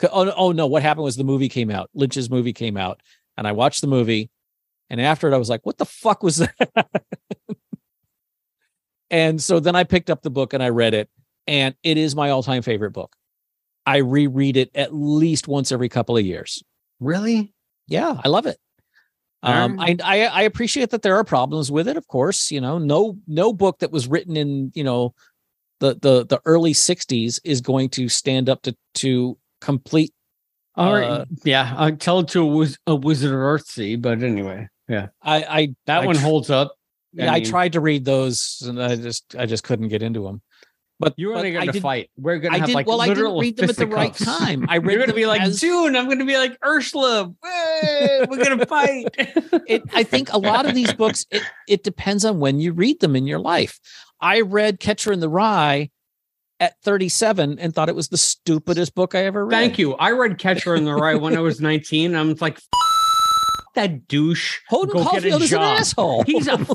Oh, oh no, what happened was the movie came out. Lynch's movie came out, and I watched the movie, and after it, I was like, what the fuck was that? and so then I picked up the book and I read it, and it is my all-time favorite book. I reread it at least once every couple of years. Really? Yeah, I love it. Um, I, I I appreciate that there are problems with it. Of course, you know, no no book that was written in you know the the the early '60s is going to stand up to to complete. All right. uh, yeah, I tell it to a, wiz- a Wizard of Earthsea, but anyway, yeah, I I that I one holds up. Yeah, I mean, tried to read those, and I just I just couldn't get into them. But You but I I to fight. We're gonna have did- like well, I didn't read them at the right time. I read You're gonna them be like as- June. I'm gonna be like Ursula. Hey, we're gonna fight. it, I think a lot of these books, it, it depends on when you read them in your life. I read Catcher in the Rye at 37 and thought it was the stupidest book I ever read. Thank you. I read Catcher in the Rye when I was 19. I'm like, "F- that douche. Holden Caulfield is an asshole. He's a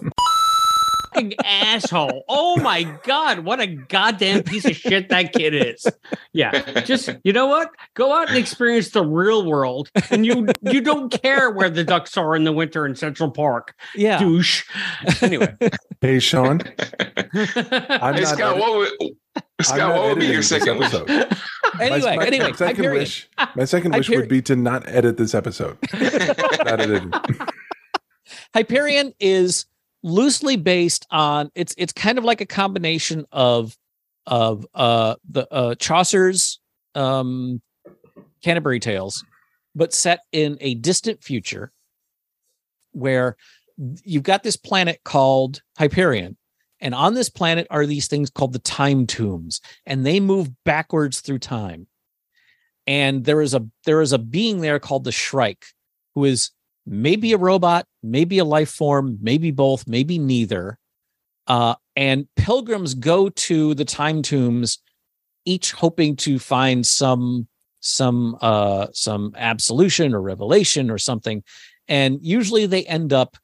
fucking asshole. Oh my god, what a goddamn piece of shit that kid is. Yeah, just you know what? Go out and experience the real world, and you you don't care where the ducks are in the winter in Central Park. Yeah. douche. Anyway, Hey, Sean. I'm Hey, not Scott, edit- what would, Scott, what would be your second wish? episode. Anyway, my, anyway, my second wish. My second wish would be to not edit this episode. not edited. Hyperion is loosely based on it's it's kind of like a combination of of uh the uh Chaucer's um Canterbury Tales, but set in a distant future where you've got this planet called Hyperion. And on this planet are these things called the time tombs, and they move backwards through time. And there is a there is a being there called the Shrike, who is maybe a robot, maybe a life form, maybe both, maybe neither. Uh, and pilgrims go to the time tombs, each hoping to find some some uh, some absolution or revelation or something. And usually they end up.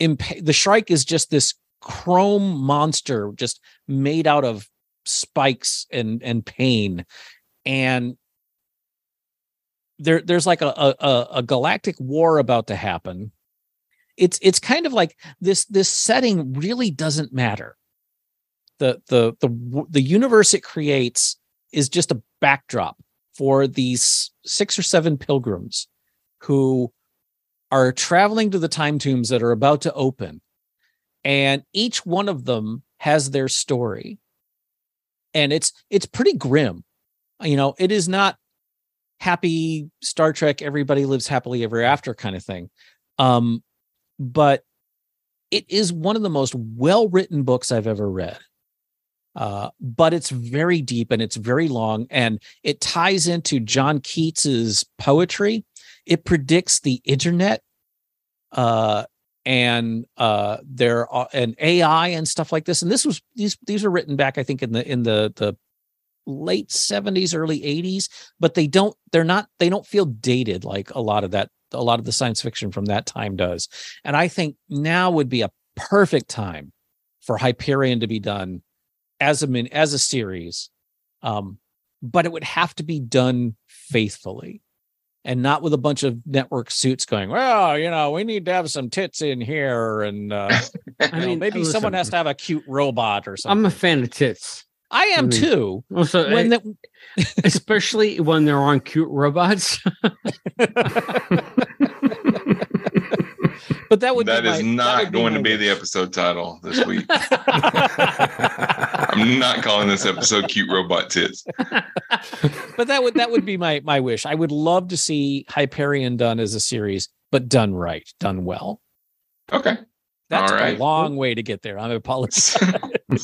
Imp- the Shrike is just this chrome monster, just made out of spikes and and pain, and there there's like a, a a- galactic war about to happen. It's it's kind of like this this setting really doesn't matter. The the the the universe it creates is just a backdrop for these six or seven pilgrims who are traveling to the time tombs that are about to open. And each one of them has their story. And it's it's pretty grim. You know it is not happy Star Trek, everybody lives happily ever after kind of thing. Um, but it is one of the most well written books I've ever read. Uh, but it's very deep and it's very long and it ties into John Keats's poetry. It predicts the internet uh, and uh, there are and AI and stuff like this. And this was these these are written back, I think, in the in the the late 70s early 80s but they don't they're not they don't feel dated like a lot of that a lot of the science fiction from that time does and i think now would be a perfect time for hyperion to be done as a min as a series um but it would have to be done faithfully and not with a bunch of network suits going well you know we need to have some tits in here and uh I mean, maybe listen. someone has to have a cute robot or something I'm a fan of tits. I am I mean, too. Also, when eh, the, especially when they're on cute robots. but that would That be is my- not would going my to be wish. the episode title this week. I'm not calling this episode "Cute Robot Tits." but that would that would be my my wish. I would love to see Hyperion done as a series, but done right, done well. Okay. That's All a long way to get there. I'm apologize.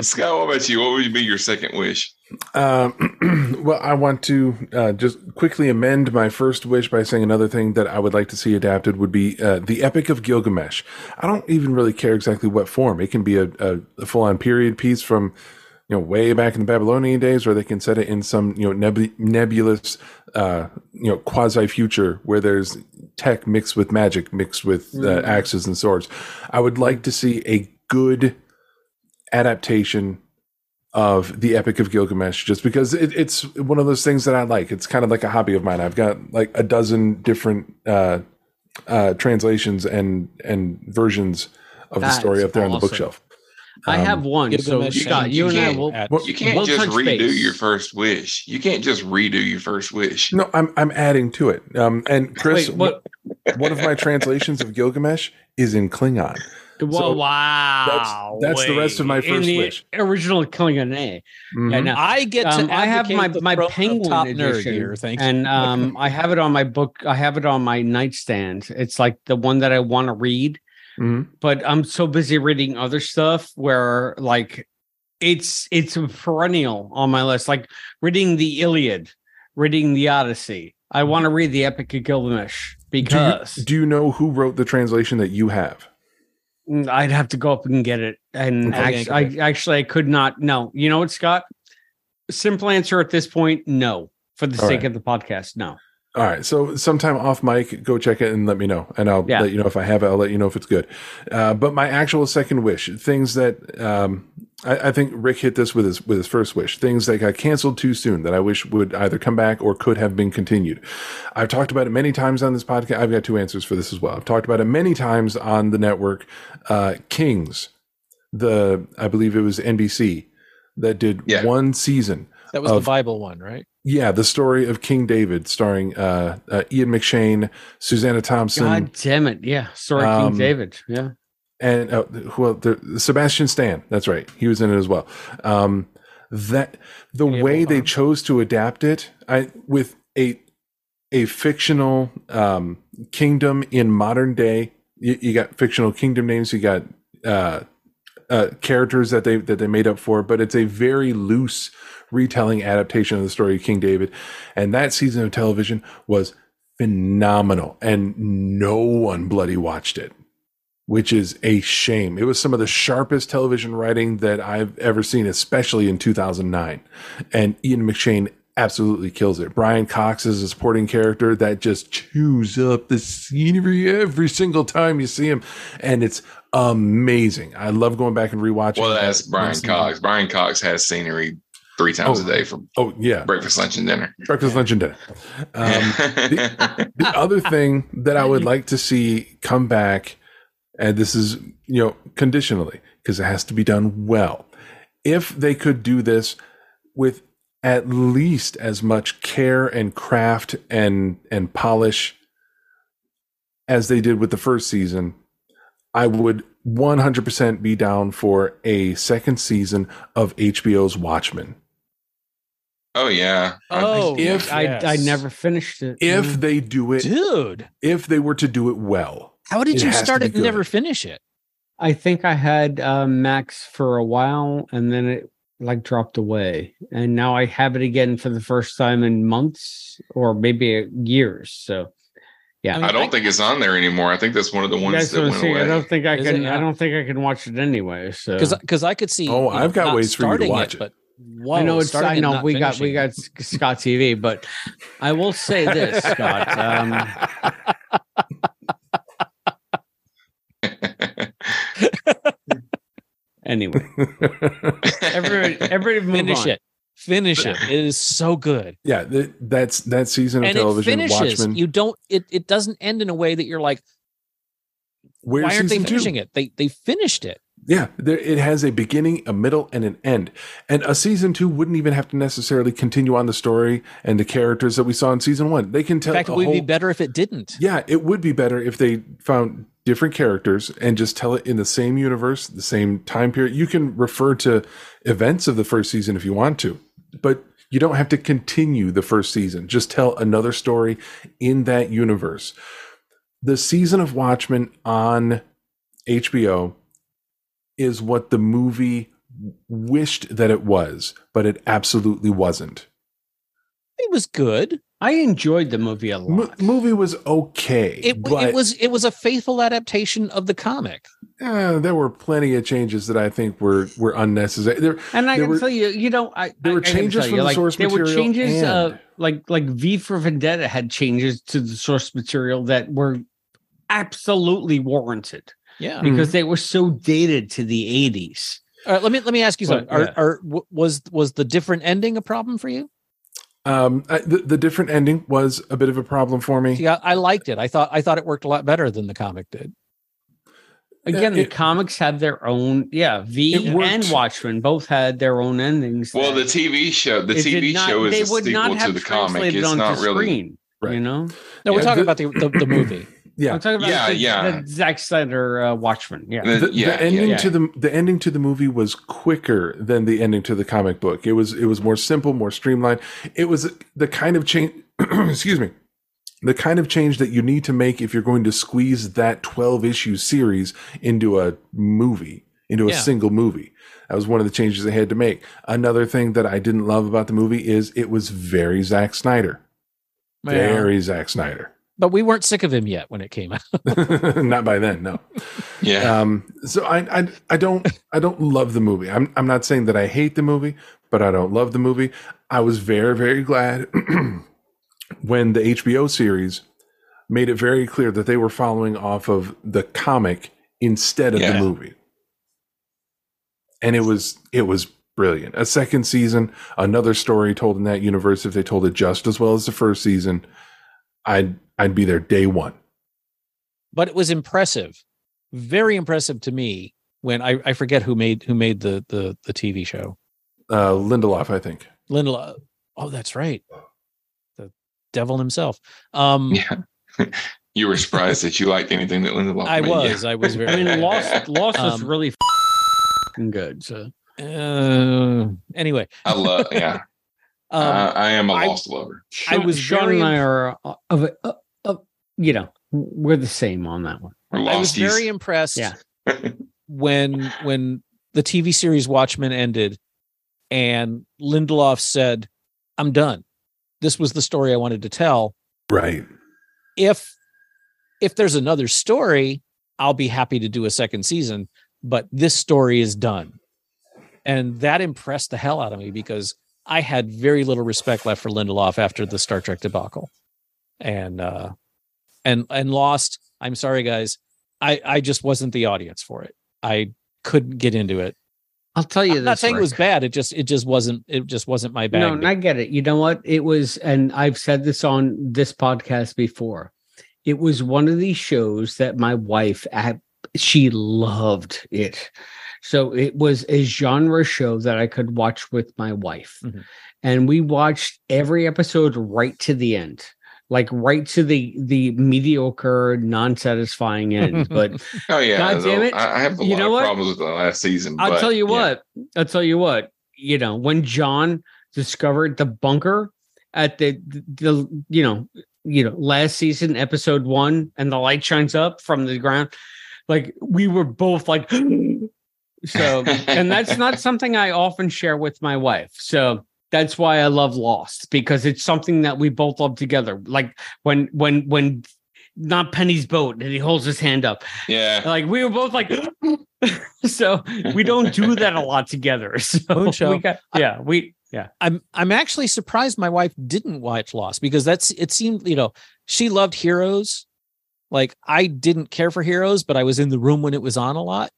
Scott, what about you? What would be your second wish? Um, well, I want to uh, just quickly amend my first wish by saying another thing that I would like to see adapted would be uh, the Epic of Gilgamesh. I don't even really care exactly what form. It can be a, a, a full on period piece from you know way back in the Babylonian days, or they can set it in some you know nebu- nebulous uh, you know quasi future where there's tech mixed with magic, mixed with uh, Mhm. axes and swords. I would like to see a good adaptation of the Epic of Gilgamesh, just because it, it's one of those things that I like. It's kind of like a hobby of mine. I've got like a dozen different uh, uh, translations and and versions of the story up there on the bookshelf. I Um, have one. So Gilgamesh Scott, and you and I will. at- You can't we'll just redo base. your first wish. You can't just redo your first wish. No, I'm I'm adding to it. Um, and Chris, Wait, what? one of my translations of Gilgamesh is in Klingon. Whoa, So wow. that's the rest of my wait. In first the wish. Original Klingon A. Yeah, Mhm. no. I get to. Um, I have my my throne penguin top nerd edition here. Thank you. and um, I have it on my book. I have it on my nightstand. It's like the one that I want to read, Mhm. but I'm so busy reading other stuff where like it's it's a perennial on my list. Like reading the Iliad, reading the Odyssey. I want to read the Epic of Gilgamesh Do you, because do you know who wrote the translation that you have? Mm, I'd have to go up and get it. And Okay. actually, I actually I could not. No, you know what, Scott? Simple answer at this point: no. For the All sake right. of the podcast, no. All right. So sometime off mic, go check it and let me know. And I'll Yeah. let you know if I have it. I'll let you know if it's good. Uh, but my actual second wish, things that um, I, I think Rick hit this with his with his first wish, things that got canceled too soon that I wish would either come back or could have been continued. I've talked about it many times on this podcast. I've got two answers for this as well. I've talked about it many times on the network. Uh, Kings, the I believe it was NBC that did Yeah. one season. that was of- the Bible one, right? Yeah, the story of King David, starring uh, uh, Ian McShane, Susanna Thompson, God damn it! Yeah, sorry, Um, King David. Yeah, and uh, well, the, Sebastian Stan. That's right, he was in it as well. Um, that the way they chose to adapt it, I with a a fictional um, kingdom in modern day. You, you got fictional kingdom names. You got uh, uh, characters that they that they made up for, but it's a very loose retelling adaptation of the story of King David. And that season of television was phenomenal, and no one bloody watched it, which is a shame. It was some of the sharpest television writing that I've ever seen, especially in 2009. And Ian McShane absolutely kills it. Brian Cox is a supporting character that just chews up the scenery every single time you see him, and it's amazing. I love going back and rewatching. Well, that's Brian Cox. Brian Cox has scenery three times Oh. a day for Oh yeah, breakfast, lunch, and dinner. breakfast, lunch, and dinner. Um, the, the other thing that I would like to see come back, and this is you know conditionally because it has to be done well. If they could do this with at least as much care and craft and and polish as they did with the first season, I would 100% be down for a second season of HBO's Watchmen. Oh yeah. Oh, if- I I never finished it. If Mm. they do it dude. if they were to do it well. How did It you start it and never finish it? I think I had uh, Max for a while, and then it like dropped away, and now I have it again for the first time in months or maybe years. So, yeah. I don't think it's on there anymore. I think that's one of the ones That's that what I'm went saying. I away. don't think I Is can. I don't think I can watch it anyway. So Because because I could see. Oh, I've got ways for you to starting watch it. But I know it's. starting I know we got we got Scott TV, but I will say this, Scott. Um, anyway, everybody, everybody move finish on. it. Finish it. It is so good. yeah, th- that's that season of And it television. finishes. Watchmen. You don't. It it doesn't end in a way that you're like, Where's why aren't they season two? finishing it? They they finished it. Yeah, there, it has a beginning, a middle, and an end. And a season two wouldn't even have to necessarily continue on the story and the characters that we saw in season one. They can tell. In fact, it would be better if it didn't. Yeah, it would be better if they found different characters and just tell it in the same universe, the same time period. You can refer to events of the first season if you want to, but you don't have to continue the first season. Just tell another story in that universe. The season of Watchmen on HBO is what the movie wished that it was, but it absolutely wasn't. It was good. I enjoyed the movie a Mo- lot. movie was okay. It but it was it was a faithful adaptation of the comic. Uh, there were plenty of changes that I think were were unnecessary. There, And I there can were- tell you, you know, I there I- were I changes tell from you, the like, source there were material changes, uh, like like V for Vendetta had changes to the source material that were absolutely warranted Yeah. because they were so dated to the eighties. All right, let me let me ask you something. Are, yeah. are w- was was the different ending a problem for you? um, I, the, the different ending was a bit of a problem for me. Yeah, I, I liked it. I thought I thought it worked a lot better than the comic did. Again, the comics have their own, yeah. V It worked. and Watchmen both had their own endings. Well, the TV show, the TV not- show is they a would not sequel to the comic. It's not really. screen, right. You know, No, we're Yeah, talking the- about the, the, the movie. Yeah, I'm talking about Yeah, the, yeah. the Zack Snyder uh, Watchmen. Yeah, The- the, yeah, the ending yeah. to the the ending to the movie was quicker than the ending to the comic book. It was it was more simple, more streamlined. It was the kind of change. excuse me. The kind of change that you need to make if you're going to squeeze that 12 issue series into a movie, into a Yeah. single movie. That was one of the changes they had to make. Another thing that I didn't love about the movie is it was very Zack Snyder. Yeah. Very Zack Snyder. But we weren't sick of him yet when it came out. Not by then, no. Yeah. Um, so I, I I don't I don't love the movie. I'm I'm not saying that I hate the movie, but I don't love the movie. I was very very glad when the HBO series made it very clear that they were following off of the comic instead of Yeah. the movie. And it was it was brilliant. A second season, another story told in that universe if they told it just as well as the first season, I'd I'd be there day 1. but it was impressive, very impressive to me when I, I forget who made who made the the the TV show. Uh Lindelof, I think. Lindelof. Oh, that's right, the devil himself. Um, Yeah. you were surprised that you liked anything that Lindelof I made. was, Yeah. I was very. I mean, Lost Lost was Um, really f***ing good. So Uh, anyway, I love. Yeah. um, I, I am a lost lover. I was Sean very and I are uh, of a, uh, uh, you know, we're the same on that one. We're I was very impressed Yeah. when when the TV series Watchmen ended and Lindelof said, "I'm done. This was the story I wanted to tell. Right. If if there's another story, I'll be happy to do a second season, but this story is done." And that impressed the hell out of me because I had very little respect left for Lindelof after the Star Trek debacle. And uh and and Lost, I'm sorry guys, I I just wasn't the audience for it. I couldn't get into it. I'll tell you I'm not this, saying it was bad. It just it just wasn't it just wasn't my bag. No, and I get it. You know what? It was, and I've said this on this podcast before. It was one of these shows that my wife, she loved it. So it was a genre show that I could watch with my wife. Mhm. And we watched every episode right to the end. Like right to the the mediocre, non-satisfying end. But Oh yeah. God damn it. I, have a You lot of what? problems with the last season. I'll but, tell you yeah. what. I'll tell you what. You know, when John discovered the bunker at the, the, the you know, you know, last season, episode one, and the light shines up from the ground, like we were both like, so, and that's not something I often share with my wife. So that's why I love Lost because it's something that we both love together. Like when, when, when. Not Penny's boat, and he holds his hand up. Yeah. Like we were both like, so we don't do that a lot together. So we got, yeah, we, yeah. I'm I'm actually surprised my wife didn't watch Lost because that's it seemed, you know, she loved Heroes. Like I didn't care for Heroes, but I was in the room when it was on a lot.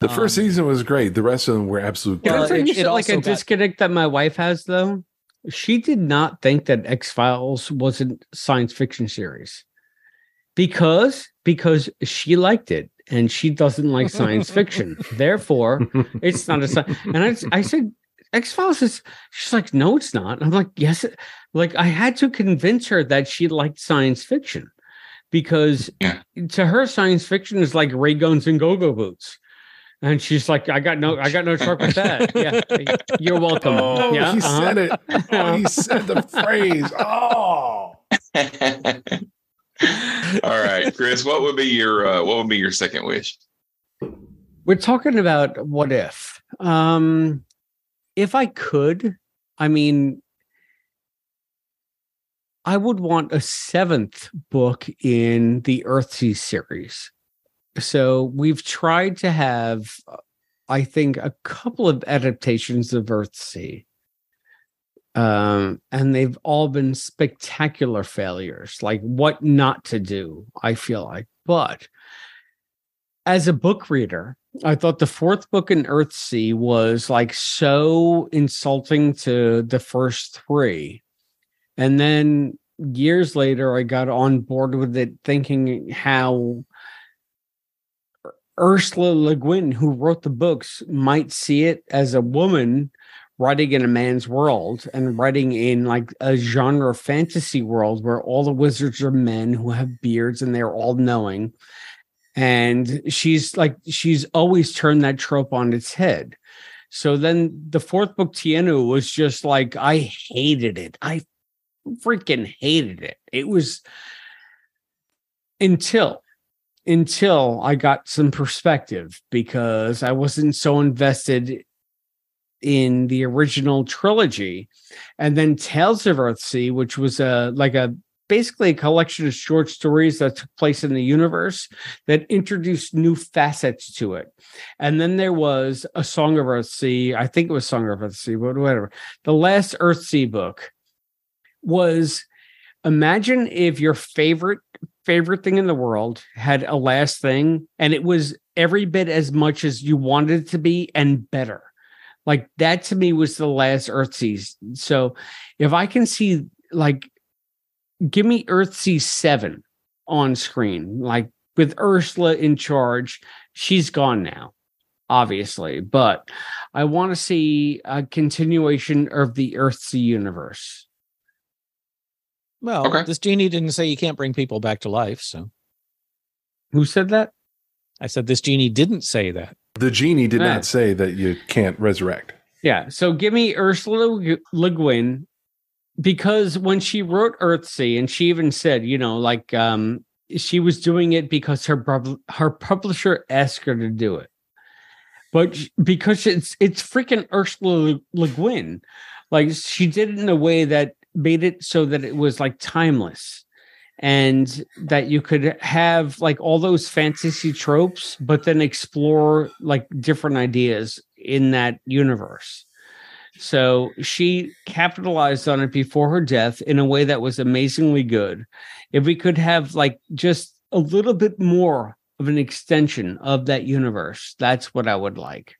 The first Um, season was great. The rest of them were absolute. Can Well, tell it- it like a got- disconnect that my wife has though? She did not think that X Files was a science fiction series because because she liked it and she doesn't like science fiction. Therefore, it's not a sci- and I, I said X Files is she's like no it's not. I'm like yes it-" like I had to convince her that she liked science fiction because Yeah. to her science fiction is like ray guns and go-go boots. And she's like, I got no, I got no truck with that. Yeah, you're welcome. Oh, yeah, he uh-huh. said it. Oh, he said the phrase. Oh. All right, Chris. What would be your uh, what would be your second wish? We're talking about what if. Um, if I could, I mean, I would want a seventh book in the Earthsea series. So we've tried to have, I think, a couple of adaptations of Earthsea. Um, and they've all been spectacular failures, like what not to do, I feel like. But as a book reader, I thought the fourth book in Earthsea was like so insulting to the first three. And then years later, I got on board with it, thinking how Ursula Le Guin, who wrote the books, might see it as a woman writing in a man's world and writing in like a genre fantasy world where all the wizards are men who have beards and they're all knowing. And she's like, she's always turned that trope on its head. So then the fourth book, Tehanu, was just like, I hated it. I freaking hated it. It was until until I got some perspective because I wasn't so invested in the original trilogy. And then Tales of Earthsea, which was a like a basically a collection of short stories that took place in the universe that introduced new facets to it. And then there was a Song of Earthsea. I think it was Song of Earthsea, but whatever. The last Earthsea book was imagine if your favorite favorite thing in the world had a last thing and it was every bit as much as you wanted it to be and better. Like that to me was the last earthsea so if i can see like give me earthsea 7 on screen like with ursula in charge she's gone now obviously but i want to see a continuation of the earthsea universe well, okay. this genie didn't say you can't bring people back to life. So, who said that? I said this genie didn't say that. The genie did yeah. not say that you can't resurrect. Yeah. So give me Ursula Le Guin because when she wrote Earthsea, and she even said, you know, like um, she was doing it because her her publisher asked her to do it, but because it's it's freaking Ursula Le Guin, like she did it in a way that made it so that it was like timeless and that you could have like all those fantasy tropes but then explore like different ideas in that universe. So she capitalized on it before her death in a way that was amazingly good. If we could have like just a little bit more of an extension of that universe that's what i would like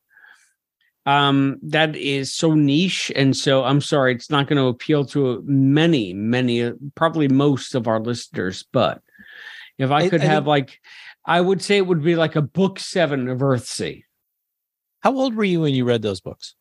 um that is so niche and so i'm sorry it's not going to appeal to many many uh, probably most of our listeners but if i could I, I have like i would say it would be like a book seven of earthsea. How old were you when you read those books?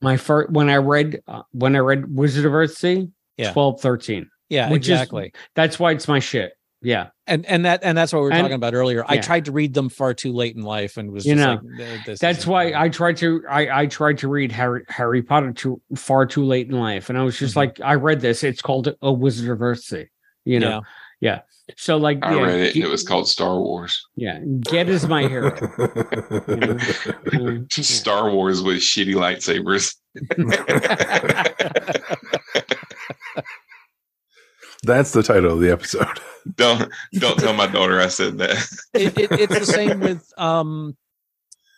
My first when i read uh, when i read wizard of earthsea? Yeah. 12 13 yeah exactly is, that's why it's my shit yeah. And and that and that's what we were and, talking about earlier. Yeah. i tried to read them far too late in life and was you know like, that's why i tried to i i tried to read harry harry potter too far too late in life. And i was just mm-hmm. like i read this. It's called a wizard of earthsea you know? Yeah, yeah. so like i yeah, read it get, it was called star wars. Yeah. Ged is my hero. You know? star wars with shitty lightsabers that's the title of the episode don't don't tell my daughter I said that. it, it, it's the same with um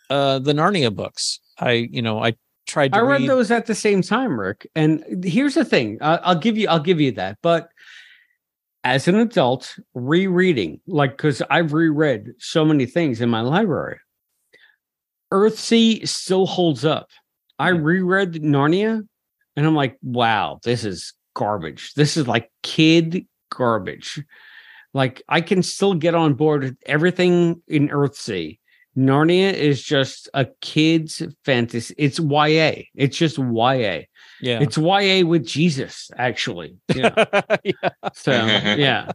uh the Narnia books. I you know I tried. I read, read, those at the same time, Rick. And here's the thing: uh, I'll give you I'll give you that, but as an adult rereading like because i've reread so many things in my library earthsea still holds up i reread narnia and i'm like wow this is garbage this is like kid garbage like I can still get on board with everything in Earthsea. Narnia is just a kid's fantasy. It's YA. It's just YA. Yeah. It's YA with Jesus, actually. Yeah. yeah. So yeah.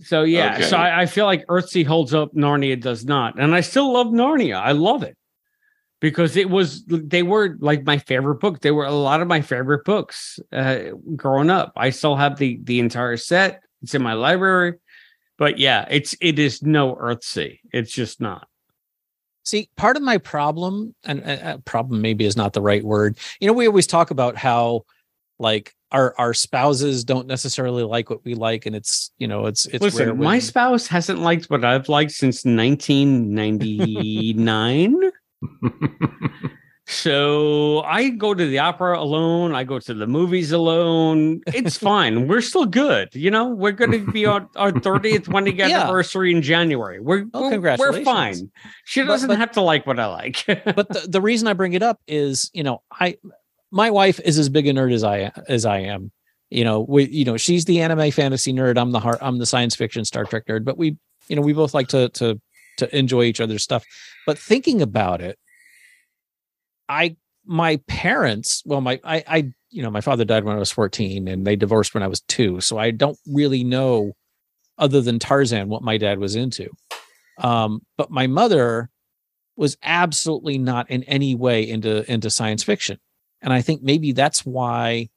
So yeah. Okay. So I, I feel like Earthsea holds up, Narnia does not. And I still love Narnia. I love it. Because it was they were like my favorite book. They were a lot of my favorite books uh, growing up. I still have the the entire set. It's in my library. But yeah, it's it is no Earthsea. It's just not. See, part of my problem, and uh, problem maybe is not the right word. You know, we always talk about how like our our spouses don't necessarily like what we like, and it's you know it's it's. Listen, my spouse hasn't liked what I've liked since 1999. So I go to the opera alone. I go to the movies alone. It's fine. We're still good. You know, we're going to be on our 30th wedding yeah. anniversary in January. We're, oh, congratulations. we're fine. She doesn't but, but, have to like what I like. but the, the reason I bring it up is, you know, I, my wife is as big a nerd as I, as I am. You know, we, you know, she's the anime fantasy nerd. I'm the heart, I'm the science fiction Star Trek nerd, but we you know, we both like to to to enjoy each other's stuff. But thinking about it, I my parents, well, my I I you know, my father died when I was 14 and they divorced when I was two. So I don't really know other than Tarzan what my dad was into. Um, but my mother was absolutely not in any way into into science fiction. And I think maybe that's why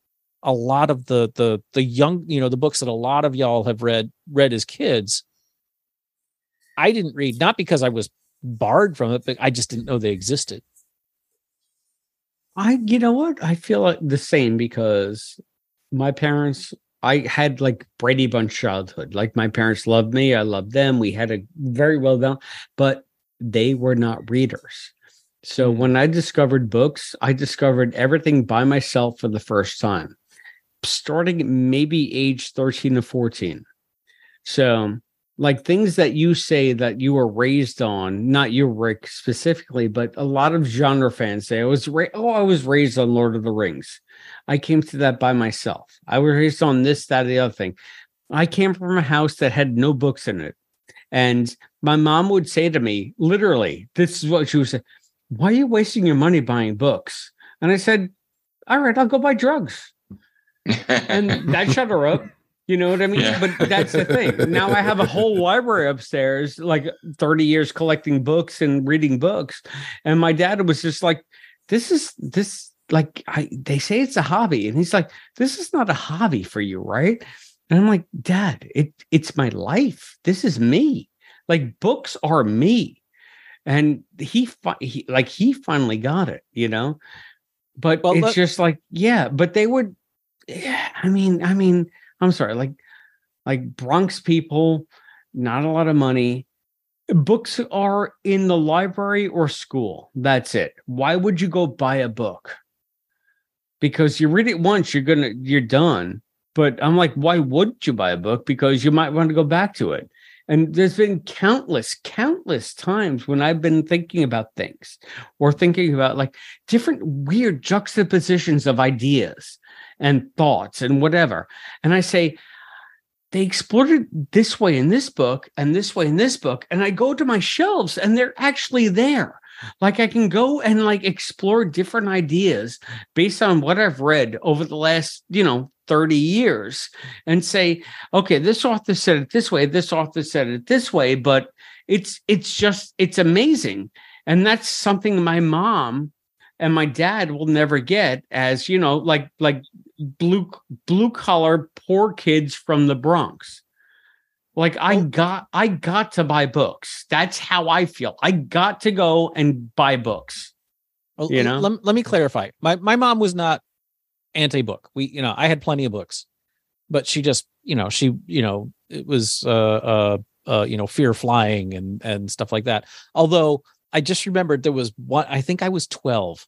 a lot of the the the young, you know, the books that a lot of y'all have read read as kids, I didn't read, not because I was barred from it, but I just didn't know they existed. I, you know what? I feel like the same because my parents, I had like Brady Bunch childhood. Like my parents loved me. I loved them. We had a very well done, but they were not readers. So hmm. when I discovered books, I discovered everything by myself for the first time, starting maybe age 13 to 14. So like things that you say that you were raised on, not you, Rick, specifically, but a lot of genre fans say I was ra- oh, I was raised on Lord of the Rings. I came to that by myself. I was raised on this, that, the other thing. I came from a house that had no books in it. And my mom would say to me, literally, this is what she would say, Why are you wasting your money buying books? And I said, All right, I'll go buy drugs. and that shut her up. You know what I mean? Yeah. But that's the thing. Now I have a whole library upstairs, like 30 years collecting books and reading books. And my dad was just like, this is this like I they say it's a hobby. And he's like, this is not a hobby for you, right? And I'm like, Dad, it it's my life. This is me. Like books are me. And he, fi- he like he finally got it, you know. But well, it's look- just like, yeah, but they would yeah, I mean, I mean, I'm sorry, like like Bronx people, not a lot of money. Books are in the library or school. That's it. Why would you go buy a book? Because you read it once, you're gonna you're done. But I'm like, why wouldn't you buy a book? Because you might want to go back to it. And there's been countless, countless times when I've been thinking about things or thinking about like different weird juxtapositions of ideas and thoughts and whatever. And I say, they explored it this way in this book and this way in this book. And I go to my shelves and they're actually there. Like I can go and like explore different ideas based on what I've read over the last, you know, 30 years and say, okay, this author said it this way, this author said it this way, but it's it's just it's amazing. And that's something my mom and my dad will never get as, you know, like like blue blue collar poor kids from the Bronx. Like I got I got to buy books. That's how I feel. I got to go and buy books. Well, you know, let, let me clarify. My my mom was not anti-book. We, you know, I had plenty of books, but she just, you know, she, you know, it was uh uh uh, you know, fear flying and and stuff like that. Although I just remembered there was one, I think I was 12,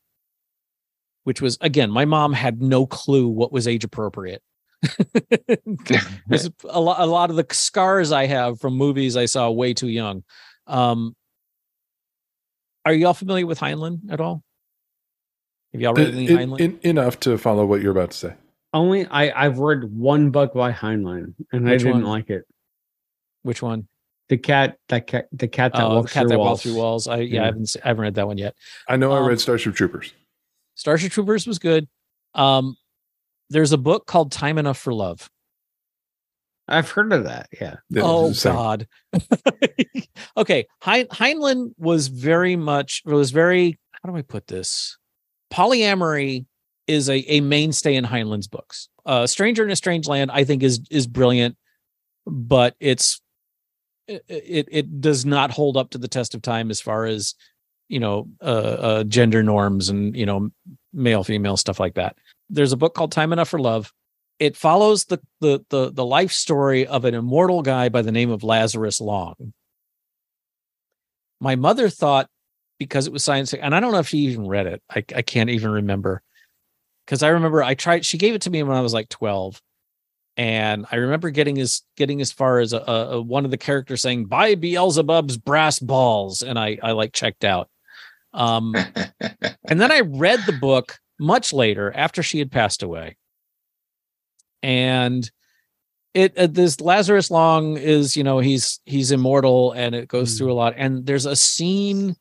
which was again, my mom had no clue what was age appropriate. There's a lot, a lot of the scars I have from movies I saw way too young. Um, are y'all familiar with Heinlein at all? Have y'all read any Heinlein? In, enough to follow what you're about to say. Only I I've read one book by Heinlein and Which I didn't one? like it. Which one? The cat that cat the cat that oh, walks cat through that walks through walls. I yeah, yeah, I haven't I haven't read that one yet. I know um, I read Starship Troopers. Starship Troopers was good. Um, there's a book called Time Enough for Love. I've heard of that. Yeah. yeah oh God. okay. Heinlein was very much was very. How do I put this? Polyamory is a, a mainstay in Heinlein's books. Uh, Stranger in a Strange Land, I think, is is brilliant, but it's it, it, does not hold up to the test of time as far as you know uh, uh, gender norms and you know male female stuff like that. There's a book called time enough for love. It follows the the the, the life story of an immortal guy by the name of lazarus long. My mother thought because it was science and i don't know if she even read it. I, I can't even remember. Because i remember i tried she gave it to me when i was like 12 and I remember getting as getting as far as a, a, one of the characters saying "Buy Beelzebub's brass balls," and I I like checked out. Um, and then I read the book much later after she had passed away. And it uh, this Lazarus Long is you know he's he's immortal and it goes through a lot and there's a scene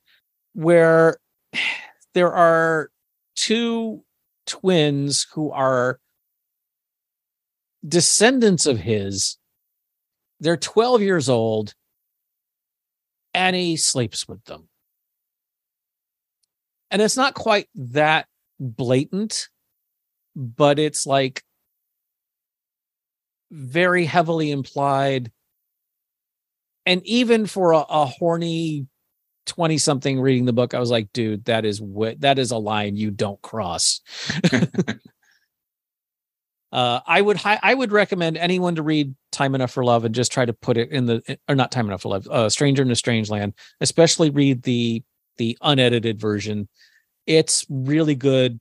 where there are two twins who are descendants of his they're 12 years old and he sleeps with them. And it's not quite that blatant but it's like very heavily implied. And even for a, a horny 20 something reading the book i was like dude that is what that is a line you don't cross uh i would hi- i would recommend anyone to read time enough for love and just try to put it in the or not time enough for love uh stranger in a strange land especially read the the unedited version. It's really good.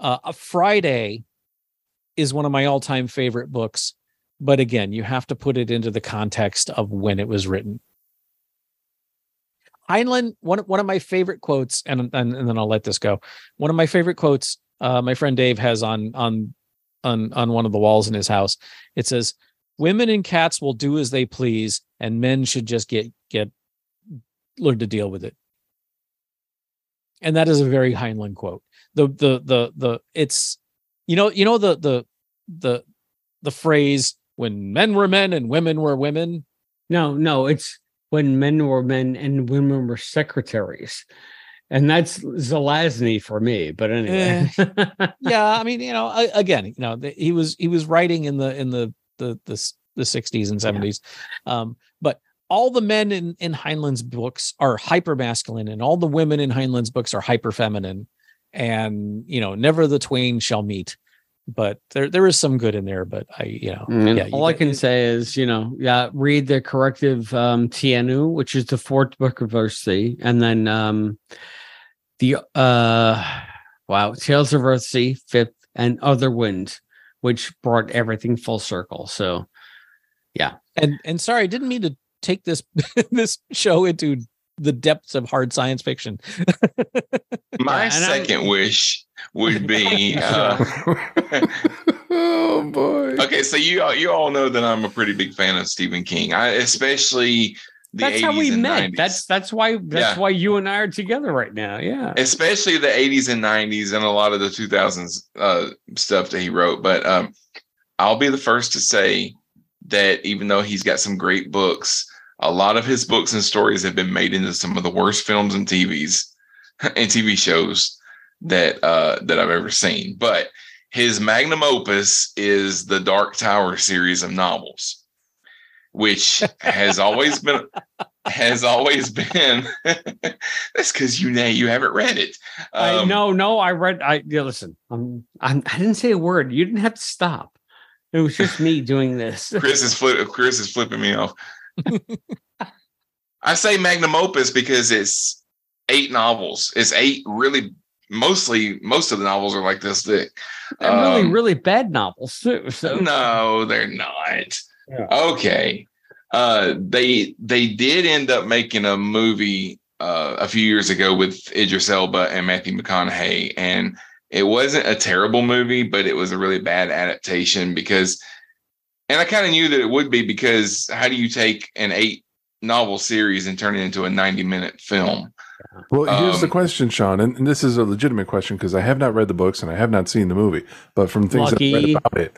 Uh a friday is one of my all-time favorite books but again you have to put it into the context of when it was written. Heinlein one, one of my favorite quotes and, and and then i'll let this go. One of my favorite quotes uh my friend dave has on on on on one of the walls in his house. It says women and cats will do as they please and men should just get get learn to deal with it. And that is a very heinlein quote. The the the the it's you know you know the the the the phrase when men were men and women were women. No, no, it's when men were men and women were secretaries. And that's Zelazny for me. But anyway. yeah i mean you know I, again you know the, he was he was writing in the in the the the, the 60s and 70s um but all the men in in heinlein's books are hyper masculine and all the women in heinlein's books are hyper feminine and you know never the twain shall meet. But there there is some good in there but i you know And yeah all I can say is, you know, yeah, read the corrective um Tehanu, which is the fourth book of Earthsea, and then um the uh wow, Tales of Earthsea, fifth, and Other Wind, which brought everything full circle. So yeah. and and sorry i didn't mean to take this this show into the depths of hard science fiction My and I'm- second wish would be. Uh, oh boy. okay, so you all, you all know that I'm a pretty big fan of Stephen King. I especially the That's 80s how we met. 90s. That's that's why that's Yeah. why you and I are together right now. Yeah. especially the 80s and 90s and a lot of the 2000s uh, stuff that he wrote. But um, I'll be the first to say that even though he's got some great books, a lot of his books and stories have been made into some of the worst films and TVs and TV shows that uh, that I've ever seen. But his magnum opus is the Dark Tower series of novels, which has always been has always been that's because you know you haven't read it. I Um, no, no, I read I yeah, listen, I'm, I'm I didn't say a word. You didn't have to stop. It was just me doing this. Chris is flip, Chris is flipping me off. I say magnum opus because it's eight novels. It's eight really mostly most of the novels are like this thick. And really, Um, really bad novels too. So No, they're not. Yeah. Okay. Uh they they did end up making a movie uh a few years ago with Idris Elba and Matthew McConaughey and it wasn't a terrible movie, but it was a really bad adaptation because and I kind of knew that it would be because how do you take an eight novel series and turn it into a 90 minute film? Well, here's the Um, question, Sean, and, and this is a legitimate question because I have not read the books and I have not seen the movie. But from things that I read about it,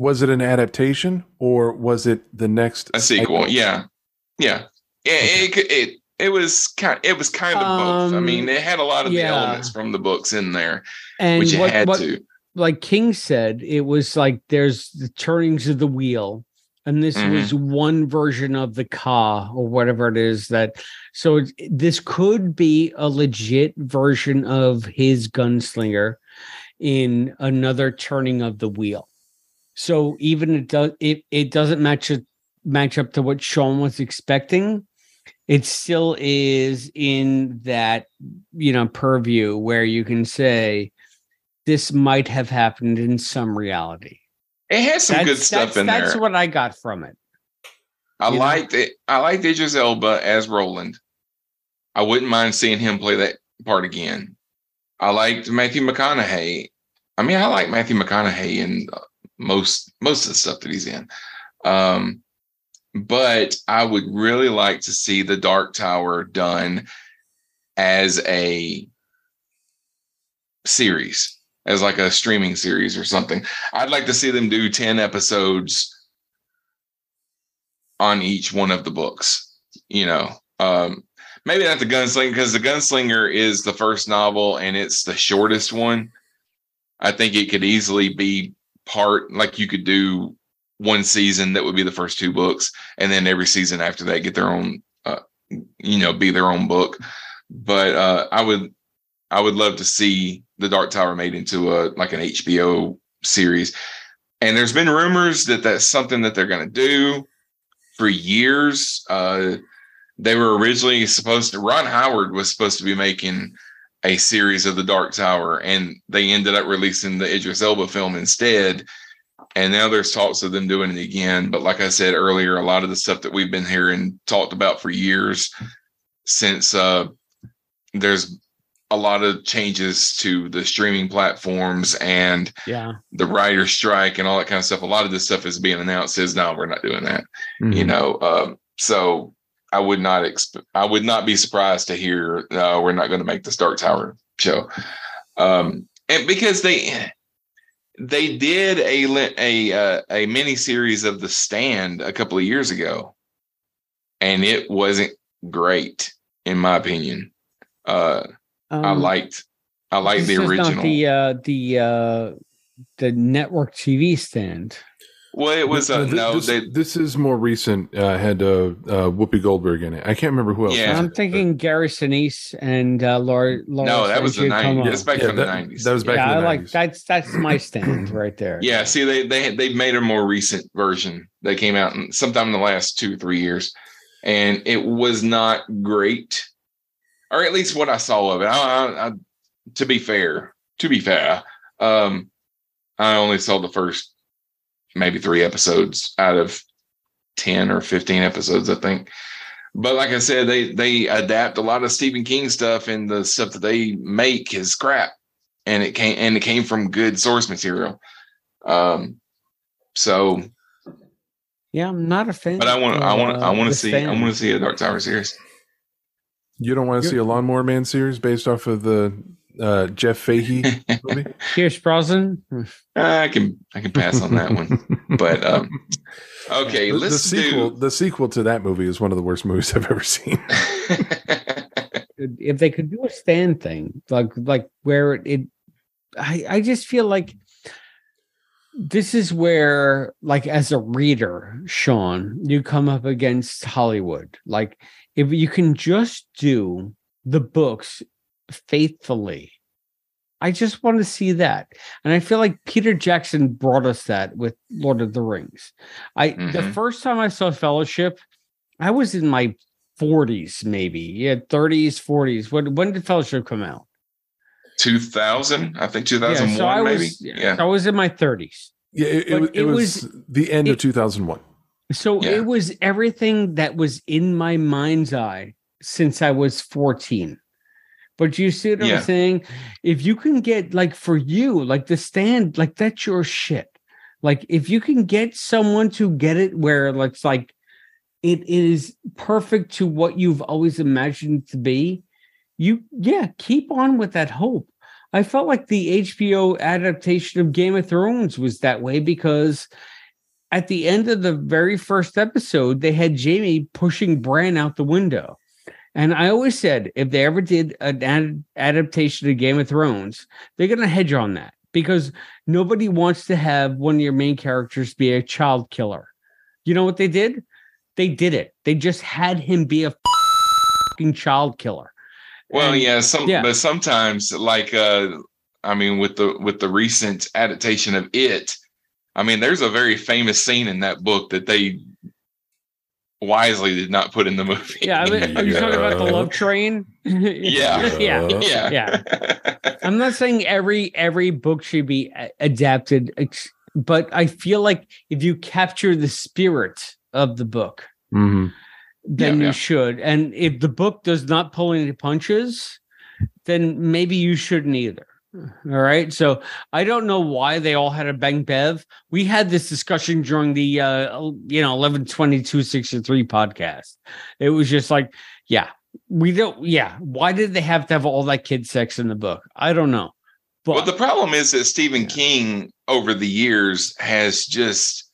was it an adaptation or was it the next A sequel, yeah. Yeah. Yeah, it could- it it was kind it was kind of both. I Um, mean, it had a lot of the elements from the books in there, and which it what, had what to. like King said, it was like there's the turnings of the wheel, and this Mhm. was one version of the Ka or whatever it is that. So this could be a legit version of his gunslinger in another turning of the wheel. So even it does it it doesn't match it match up to what Sean was expecting. It still is in that you know purview where you can say this might have happened in some reality. It has some good stuff that's, in That's there. That's what I got from it. I you know? liked it. I liked Idris Elba as Roland. I wouldn't mind seeing him play that part again. I liked Matthew McConaughey. I mean, I like Matthew McConaughey in uh, most most of the stuff that he's in. Um, but I would really like to see the Dark Tower done as a series, as like a streaming series or something. I'd like to see them do 10 episodes on each one of the books, you know. Um, maybe not the gunslinger because the gunslinger is the first novel and it's the shortest one. I think it could easily be part like you could do one season that would be the first two books, and then every season after that get their own, uh, you know, be their own book. But uh, I would, I would love to see the Dark Tower made into a like an HBO series. And there's been rumors that that's something that they're going to do for years. Uh, they were originally supposed to. Ron Howard was supposed to be making a series of the Dark Tower, and they ended up releasing the Idris Elba film instead and now there's talks of them doing it again. But like I said earlier, a lot of the stuff that we've been hearing talked about for years since uh, there's a lot of changes to the streaming platforms and yeah the writer strike and all that kind of stuff. A lot of this stuff is being announced is no, we're not doing that. Mm-hmm. You know, um, so I would not expect. I would not be surprised to hear uh, we're not going to make the Dark Tower show. Um, and because they they did a a uh, a mini series of The Stand a couple of years ago, and it wasn't great in my opinion. Uh, um, I liked I liked the original. the uh, the uh, the network TV stand. Well, it was uh, no. This, they, this is more recent. Uh, had uh, uh, Whoopi Goldberg in it. I can't remember who else. Yeah, I'm thinking Gary Sinise and uh, Laura. Laura no, that was the '90s. That's back yeah, from that, the '90s. That was back. Yeah, I the like 90s. that's that's my stand right there. Yeah, see, they they they made a more recent version. They came out in, sometime in the last two or three years, and it was not great, or at least what I saw of it. I, I, I, to be fair, to be fair, um, I only saw the first maybe three episodes out of 10 or 15 episodes, I think. But like I said, they they adapt a lot of Stephen King stuff and the stuff that they make is crap. And it came and it came from good source material. Um so yeah, I'm not a fan. But I want I want I want to see fan. I want to see a Dark Tower series. You don't want to see a Lawnmower Man series based off of the uh, Jeff Fahey movie? Pierce Brosnan. I can I can pass on that one, but um, okay. The, let's the sequel. do... The sequel to that movie is one of the worst movies I've ever seen. if they could do a stand thing, like like where it, it I I just feel like this is where like as a reader sean you come up against hollywood like if you can just do the books faithfully. I just want to see that. And I feel like Peter Jackson brought us that with Lord of the Rings. I mm-hmm. the first time I saw Fellowship, I was in my 40s, maybe. Yeah, 30s, 40s. When when did Fellowship come out? 2000, I think 2001, yeah, so I maybe. Was, yeah, I was in my 30s. Yeah, it, it, it, it was, was, the end it, of 2001. So yeah. it was everything that was in my mind's eye since I was 14. But you see what yeah. I'm saying? If you can get like for you, like the stand, like that's your shit. Like if you can get someone to get it where it's like it is perfect to what you've always imagined to be, you yeah, keep on with that hope. I felt like the HBO adaptation of Game of Thrones was that way because at the end of the very first episode, they had Jaime pushing Bran out the window. And I always said if they ever did an ad- adaptation of Game of Thrones, they're going to hedge on that because nobody wants to have one of your main characters be a child killer. You know what they did? They did it. They just had him be a fucking child killer. Well, and, yeah, some yeah. but sometimes like uh I mean with the with the recent adaptation of it, I mean there's a very famous scene in that book that they wisely did not put in the movie. Yeah, I mean, are you talking about the love train? yeah, yeah, yeah, yeah. I'm not saying every every book should be adapted, but I feel like if you capture the spirit of the book, mm-hmm. then Yeah, you yeah. should. And if the book does not pull any punches, then maybe you shouldn't either. All right. So I don't know why they all had a bang bev. We had this discussion during the uh you know 11 22 63 podcast. It was just like, yeah, we don't yeah. Why did they have to have all that kid sex in the book? I don't know. But well, the problem is that Stephen King over the years has just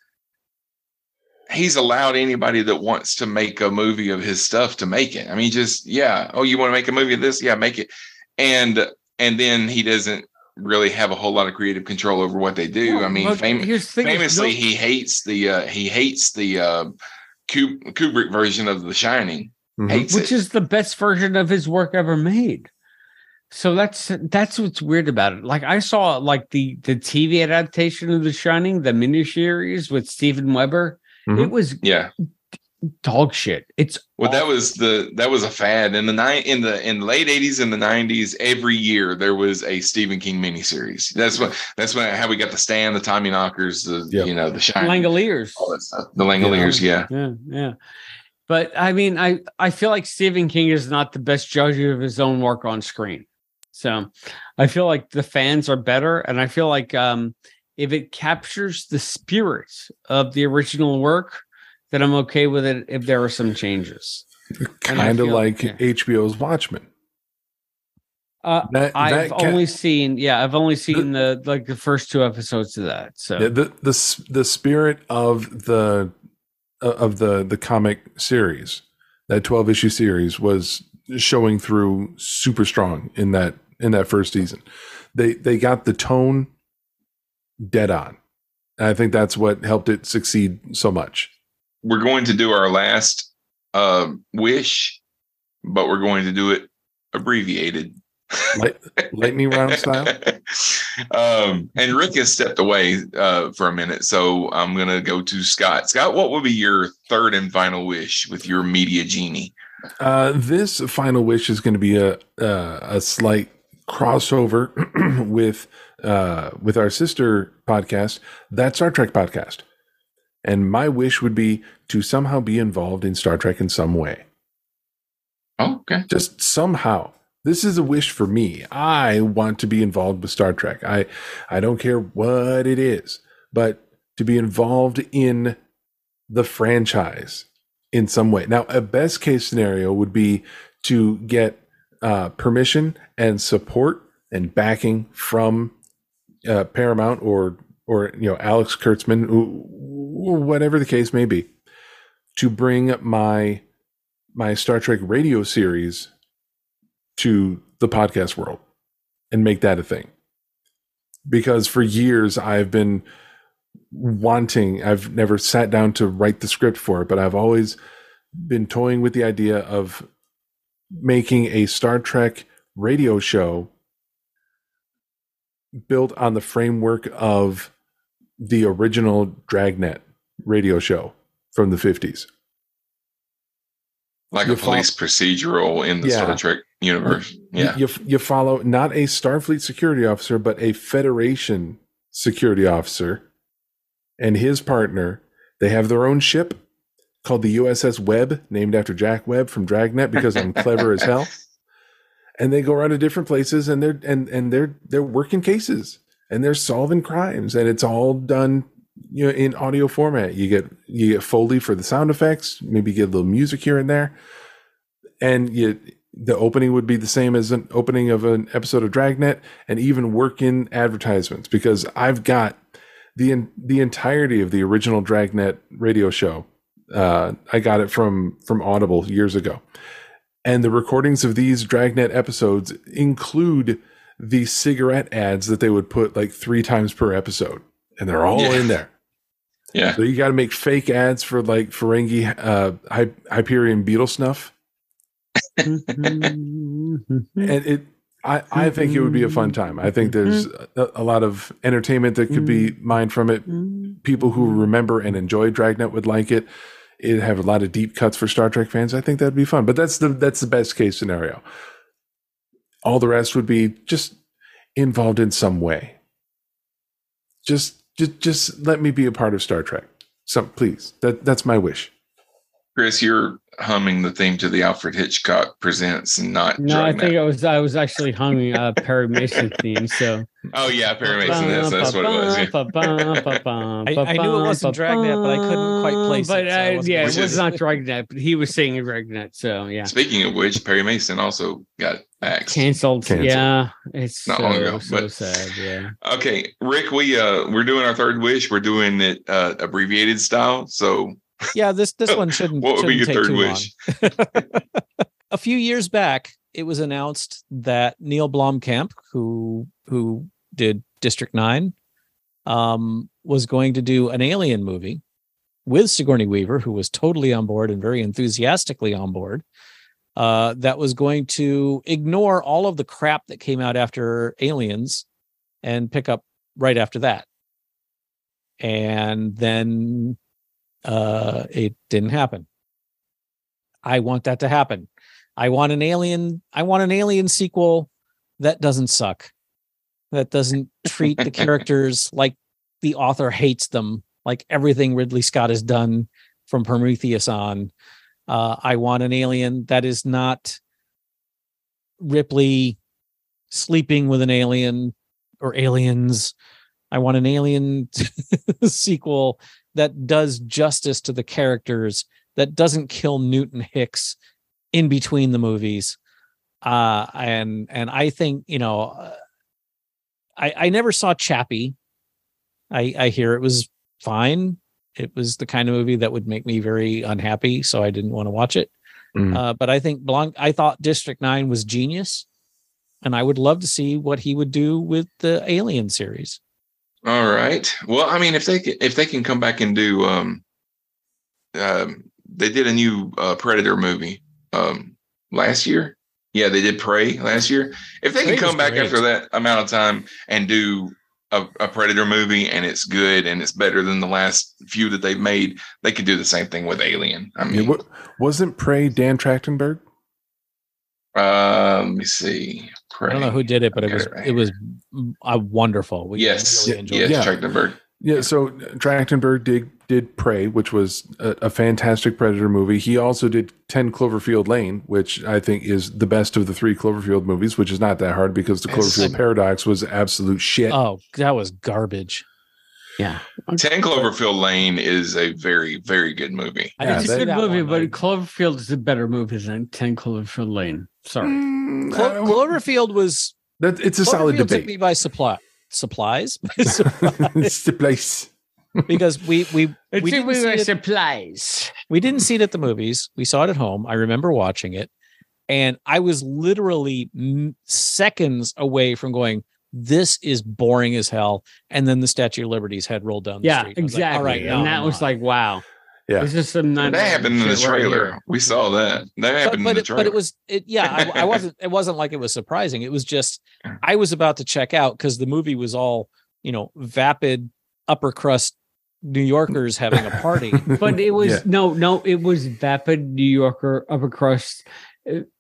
he's allowed anybody that wants to make a movie of his stuff to make it. I mean, just yeah. Oh, you want to make a movie of this? Yeah, make it. And and then he doesn't really have a whole lot of creative control over what they do. I mean, fam- famously, no- he hates the uh, he hates the uh, Kubrick version of The Shining. Mm-hmm. Which it. is the best version of his work ever made. So that's that's what's weird about it. Like I saw like the the TV adaptation of The Shining, the miniseries with Steven Weber. Mm-hmm. It was yeah dog shit. It's well, awful. that was the that was a fad in the nine in the in the late eighties and the nineties. Every year there was a Stephen King miniseries. That's what that's when how we got the stand, the Tommy Knockers, the yep. you know the Shining, Langoliers, all that stuff. The Langoliers, yeah. yeah, yeah, yeah. But I mean, I I feel like Stephen King is not the best judge of his own work on screen. So I feel like the fans are better, and I feel like um, if it captures the spirit of the original work, then I'm okay with it if there are some changes. Kind of like yeah. HBO's Watchmen. Uh, that, I've that only seen, yeah, I've only seen the, the, like the first two episodes of that. So the the the spirit of the uh, of the the comic series, that twelve issue series, was showing through super strong in that in that first season. They they got the tone dead on. And I think that's what helped it succeed so much. We're going to do our last uh, wish, but we're going to do it abbreviated. Light, lightning round style. um, and Rick has stepped away uh, for a minute, so I'm going to go to Scott. Scott, what would be your third and final wish with your media genie? Uh, this final wish is going to be a uh, a slight crossover with uh, with our sister podcast, that Star Trek podcast. And my wish would be to somehow be involved in Star Trek in some way. Oh, okay. Just somehow. This is a wish for me. I want to be involved with Star Trek. I I don't care what it is, but to be involved in the franchise in some way. Now, a best case scenario would be to get uh, permission and support and backing from uh, Paramount or or you know Alex Kurtzman, whatever the case may be, to bring my my Star Trek radio series to the podcast world and make that a thing. Because for years I've been wanting, I've never sat down to write the script for it, but I've always been toying with the idea of making a Star Trek radio show built on the framework of the original Dragnet radio show from the 50s. Like you a police follow, procedural in the yeah. Star Trek universe. Yeah. You, you follow not a Starfleet security officer, but a Federation security officer and his partner. They have their own ship called the USS Webb, named after Jack Webb from Dragnet because I'm clever as hell. And they go around to different places and they're and and they're they're working cases and they're solving crimes and it's all done you know in audio format. You get you get Foley for the sound effects, maybe get a little music here and there. And you the opening would be the same as an opening of an episode of Dragnet and even work in advertisements because I've got the the entirety of the original Dragnet radio show uh, I got it from from Audible years ago, and the recordings of these Dragnet episodes include the cigarette ads that they would put like three times per episode, and they're all yeah. in there. Yeah. So you got to make fake ads for like Ferengi uh, Hupyrian beetle snuff, mm-hmm. and it. I, I think it would be a fun time. I think there's mm-hmm. a, a lot of entertainment that could be mm-hmm. mined from it. People who remember and enjoy Dragnet would like it it have a lot of deep cuts for Star Trek fans. I think that'd be fun. But that's the that's the best case scenario. All the rest would be just involved in some way. Just just just let me be a part of Star Trek. So please, that that's my wish. Chris, you're humming the theme to the Alfred Hitchcock Presents and not. No, I Dragnet. think I was I was actually humming a Perry Mason theme. So Oh yeah, Perry Mason. That's, that's what it was. Yeah. I, I knew it wasn't Dragnet, but I couldn't quite place But it, so I uh, wasn't yeah, it was is- not Dragnet, but he was singing Dragnet. So yeah, Speaking of which, Perry Mason also got axed. canceled. Canceled. Yeah, it's Not so, long ago, so but- sad. Yeah. Okay, Rick, we uh we're doing our third wish. We're doing it uh abbreviated style. So Yeah, this this one shouldn't. what would be your shouldn't third take too wish? long. A few years back, it was announced that Neil Blomkamp, who who did District Nine, um, was going to do an Alien movie with Sigourney Weaver, who was totally on board and very enthusiastically on board. Uh, that was going to ignore all of the crap that came out after Aliens and pick up right after that. And then uh, it didn't happen. I want that to happen. I want an alien. I want an alien sequel that doesn't suck. That doesn't treat the characters like the author hates them, like everything Ridley Scott has done from Prometheus on. Uh, I want an alien that is not Ripley sleeping with an alien or aliens. I want an alien sequel that does justice to the characters, that doesn't kill Newton Hicks in between the movies. Uh, and and I think you know, uh, I I never saw Chappie. I I hear it was fine. It was the kind of movie that would make me very unhappy, so I didn't want to watch it. Mm. Uh, but I think Blanc, I thought District Nine was genius, and I would love to see what he would do with the Alien series. All right. Well, I mean, if they can, if they can come back and do, um, um, they did a new uh, Predator movie um last year. Yeah, they did Prey last year. If they can come back great. after that amount of time and do a, a Predator movie and it's good and it's better than the last few that they've made, they could do the same thing with Alien. I mean, what, wasn't Prey Dan Trachtenberg? uh, let me see. I don't know who did it, but it was it right it was uh, wonderful. We Yes, really enjoyed yes, it. Yeah. Trachtenberg. Yeah, so Trachtenberg did did Prey, which was a, a fantastic Predator movie. He also did Ten Cloverfield Lane, which I think is the best of the three Cloverfield movies, which is not that hard because the Yes. Cloverfield Paradox was absolute shit. Oh, that was garbage. Yeah. Ten Cloverfield Lane is a very, very good movie. I Yeah, didn't It's a good movie, one. but I- Cloverfield is a better movie than 10 Cloverfield Lane. Sorry. Mm, Clo- Cloverfield was that, it's a solid Cloverfield took debate. me by supply supplies By surprise. it's the place. because we we It's we a didn't, see it, supplies. we didn't see it at the movies. We saw it at home. I remember watching it, and I was literally m- seconds away from going. This is boring as hell. And then the Statue of Liberty's head rolled down the Yeah, street. I was like, exactly. All right, and that was like, wow. Yeah. This is some that happened in the shit right trailer. we saw that. That but, happened but in the it, trailer. but it was it yeah I, I wasn't it wasn't like it was surprising it was just i was about to check out because the movie was all you know vapid upper crust new yorkers having a party But it was Yeah. no, no, it was vapid New Yorker upper crust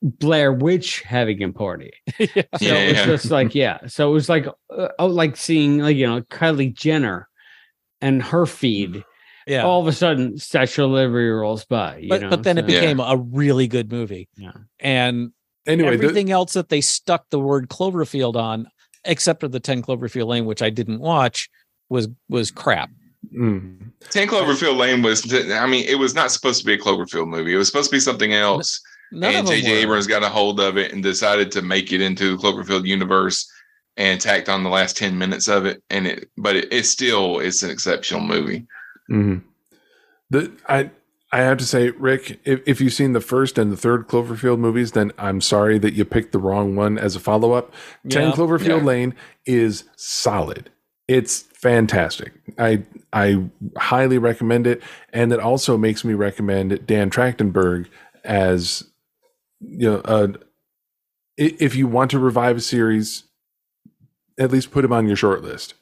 Blair Witch having a party. yeah. So Yeah, it was yeah. just like, yeah. So it was like, uh, oh, like seeing like you know Kylie Jenner and her feed. yeah All of a sudden, sexual of Liberty rolls by. You but know, but then it so- Yeah. became a really good movie Yeah. and Anyway, the- everything else that they stuck the word cloverfield on except for the 10 cloverfield lane which i didn't watch was was crap mm, Ten Cloverfield Lane was. I mean, it was not supposed to be a Cloverfield movie. It was supposed to be something else. None and J.J. Abrams got a hold of it and decided to make it into the Cloverfield universe and tacked on the last ten minutes of it. And it, but it, it's still it's an exceptional movie. mhm. The I I have to say, Rick, if, if you've seen the first and the third Cloverfield movies, then I'm sorry that you picked the wrong one as a follow up. Ten Cloverfield Yeah. Lane is solid. It's fantastic. I I highly recommend it, and it also makes me recommend Dan Trachtenberg as you know. Uh, if you want to revive a series, at least put him on your short list.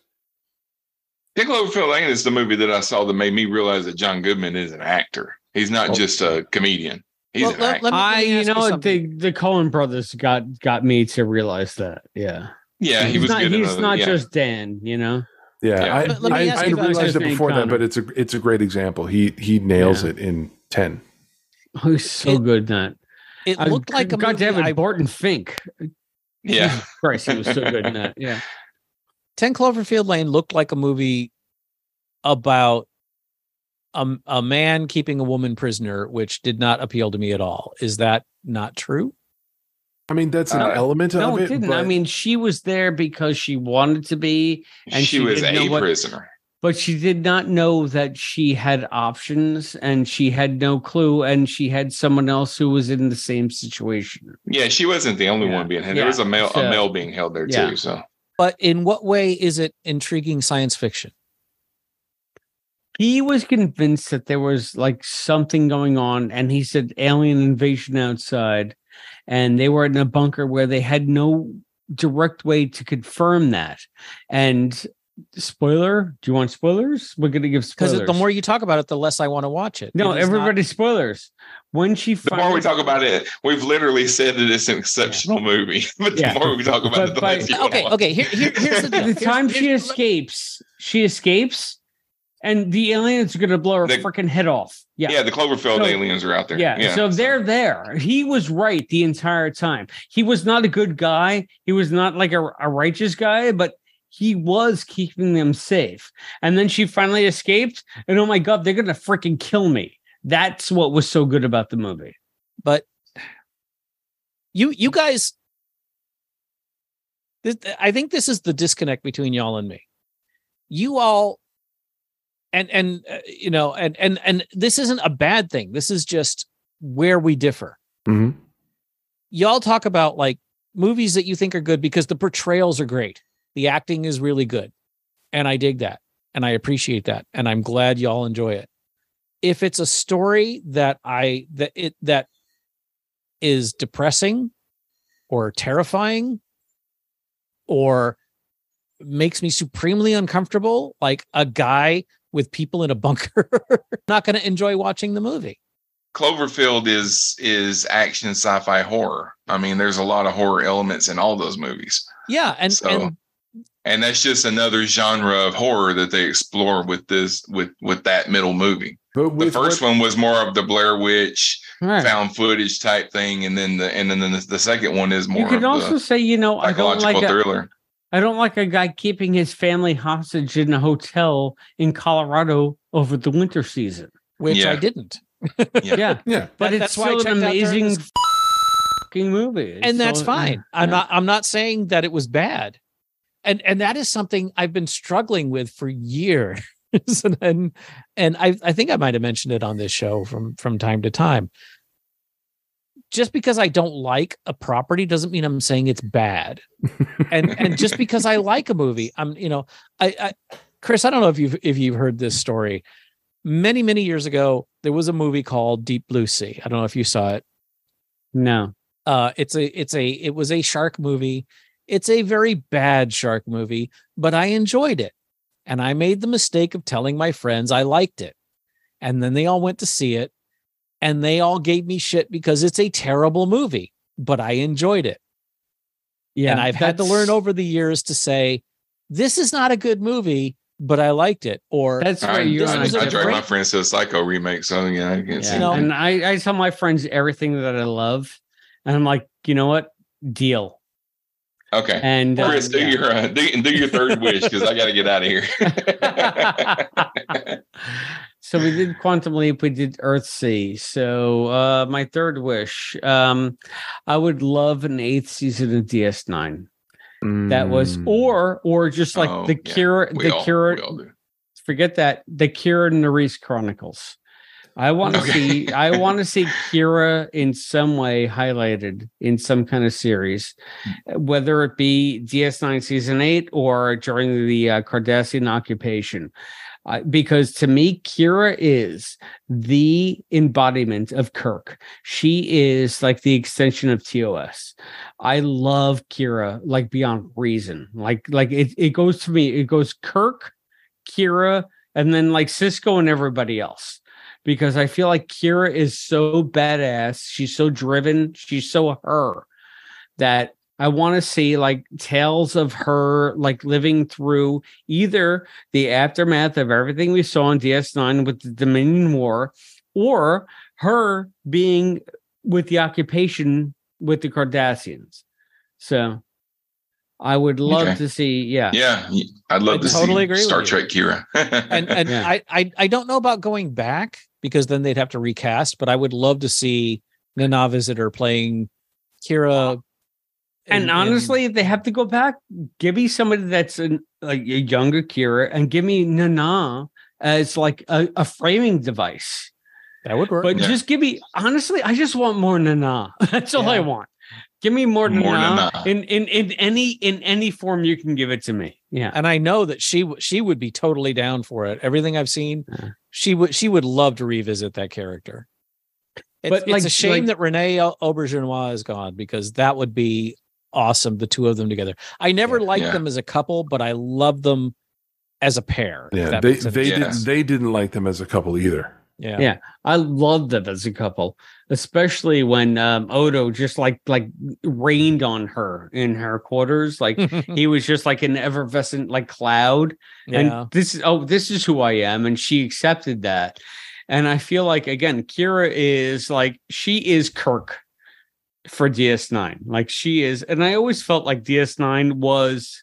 Ten Cloverfield Lane is the movie that I saw that made me realize that John Goodman is an actor. He's not Oh. just a comedian. He's Well, an let- actor. let me- I, let me you you know, something. the the Coen brothers got got me to realize that. Yeah, yeah, he he's was not. good. He's other- not yeah. just Dan. You know. Yeah, Yeah. I, Let- let me I, I realized it before that, but it's a it's a great example. He he nails Yeah. it in ten. Oh, he's so It- good in that. It I looked like a got movie to have I- it Barton Fink. Yeah. Jesus Christ, he was so good in that. Yeah. 10 Cloverfield Lane looked like a movie about a, a man keeping a woman prisoner, which did not appeal to me at all. Is that not true? I mean, that's an Uh, element No, of it No, it. didn't. I mean, she was there because she wanted to be, and she, was didn't a what- prisoner. But she did not know that she had options, and she had no clue, and she had someone else who was in the same situation. Yeah, she wasn't the only Yeah. one being held. Yeah, There was a male so- a male being held there Yeah. too. So But in what way is it intriguing science fiction? He was convinced that there was like something going on, and he said alien invasion outside, and they were in a bunker where they had no direct way to confirm that. And spoiler, do you want spoilers? We're gonna give Because the more you talk about it, the less I want to watch it. no, It is not- everybody spoilers. When she the more we talk about it, we've literally said that it's an exceptional movie. But the Yeah. more we talk about But it, the by- less you wanna okay, watch. okay. Here, here, here's the deal. the time she escapes, she escapes, and the aliens are gonna blow her The- freaking head off. Yeah. Yeah, the Cloverfield So- aliens are out there. Yeah, so they're there. He was right the entire time. He was not a good guy. He was not like a, a righteous guy, but he was keeping them safe. And then she finally escaped, and oh my god, they're gonna freaking kill me. That's what was so good about the movie. but you you guys this, i think this is the disconnect between y'all and me you all and and uh, you know and and and this isn't a bad thing this is just where we differ Mhm. y'all talk about like movies that you think are good because the portrayals are great the acting is really good and i dig that and i appreciate that and i'm glad y'all enjoy it if it's a story that i that it that is depressing or terrifying or makes me supremely uncomfortable like a guy with people in a bunker not going to enjoy watching the movie Cloverfield is is action sci-fi horror. I mean, there's a lot of horror elements in all those movies. yeah and So- and And that's just another genre of horror that they explore with this with with that middle movie. But The first what- one was more of the Blair Witch Right. found footage type thing, and then the and then the, the second one is more You could of also the say, you know, I don't like a, thriller. I don't like a guy keeping his family hostage in a hotel in Colorado over the winter season. which i didn't. Yeah, yeah, but That- it's that's why still an checked out during amazing this- fucking movie, and that's So, fine. i'm not i'm not saying that it was bad and and that is something i've been struggling with for years. And and, and I, I think i might have mentioned it on this show from from time to time. Just because i don't like a property doesn't mean i'm saying it's bad. And and just because i like a movie i'm you know i i chris i don't know if you've if you've heard this story. Many many years ago there was a movie called deep blue sea. I don't know if you saw it. No, uh it's a it's a it was a shark movie it's a very bad shark movie but i enjoyed it and i made the mistake of telling my friends i liked it and then they all went to see it and they all gave me shit because it's a terrible movie but i enjoyed it yeah, and i've had to learn over the years to say this is not a good movie but i liked it or That's I, where you this I, and was I I a dragged my friends to a Psycho remake, so yeah, I can see. Yeah. know- and I, I tell my friends everything that I love, and I'm like, you know what? Deal. Okay, And uh, Chris, do yeah. your uh, do, do your third wish because I got to get out of here. so we did Quantum Leap, we did Earthsea. So uh my third wish, um, I would love an eighth season of DS9. That was Mm. or or just like Oh, the yeah. Kira, We the all- Kira we all do. forget that the Kira Nerys Chronicles. I want to Okay. see I want to see Kira in some way highlighted in some kind of series, whether it be DS9 season 8 or during the uh, Cardassian occupation. Uh, because to me Kira is the embodiment of Kirk. She is like the extension of TOS. I love Kira like beyond reason. Like like it it goes to me it goes Kirk Kira, and then like Sisko and everybody else. Because I feel like Kira is so badass. She's so driven. She's so her that I want to see like tales of her like living through either the aftermath of everything we saw in DS9 with the Dominion War or her being with the occupation with the Cardassians. So I would love Okay. to see, yeah. Yeah, I'd love I to totally see agree Star. Trek Kira. and and Yeah. I, I I don't know about going back because then they'd have to recast, but I would love to see Nana Visitor playing Kira. And in- honestly, if they have to go back, give me somebody that's an, like a younger Kira and give me Nana as like a, a framing device. that would work. But Yeah. just give me honestly, I just want more Nana. That's all I want. Give me more, More Nana, Nana. in in in any in any form you can give it to me. Yeah. and I know that she she would be totally down for it. Everything I've seen, Yeah. She would she would love to revisit that character. It's, But, it's a shame like- that Renee Au- Auberjonois is gone because that would be awesome. The two of them together. I never liked Yeah. them as a couple, but I love them as a pair. Yeah, they they didn't they didn't like them as a couple either. Yeah. Yeah. I love them as a couple, especially when um, Odo just like like rained on her in her quarters. Like he was just like an effervescent like cloud. Yeah. And this is oh, this is who I am, and she accepted that. And I feel like again, Kira is like she is Kirk for DS9. Like she is, and I always felt like DS9 was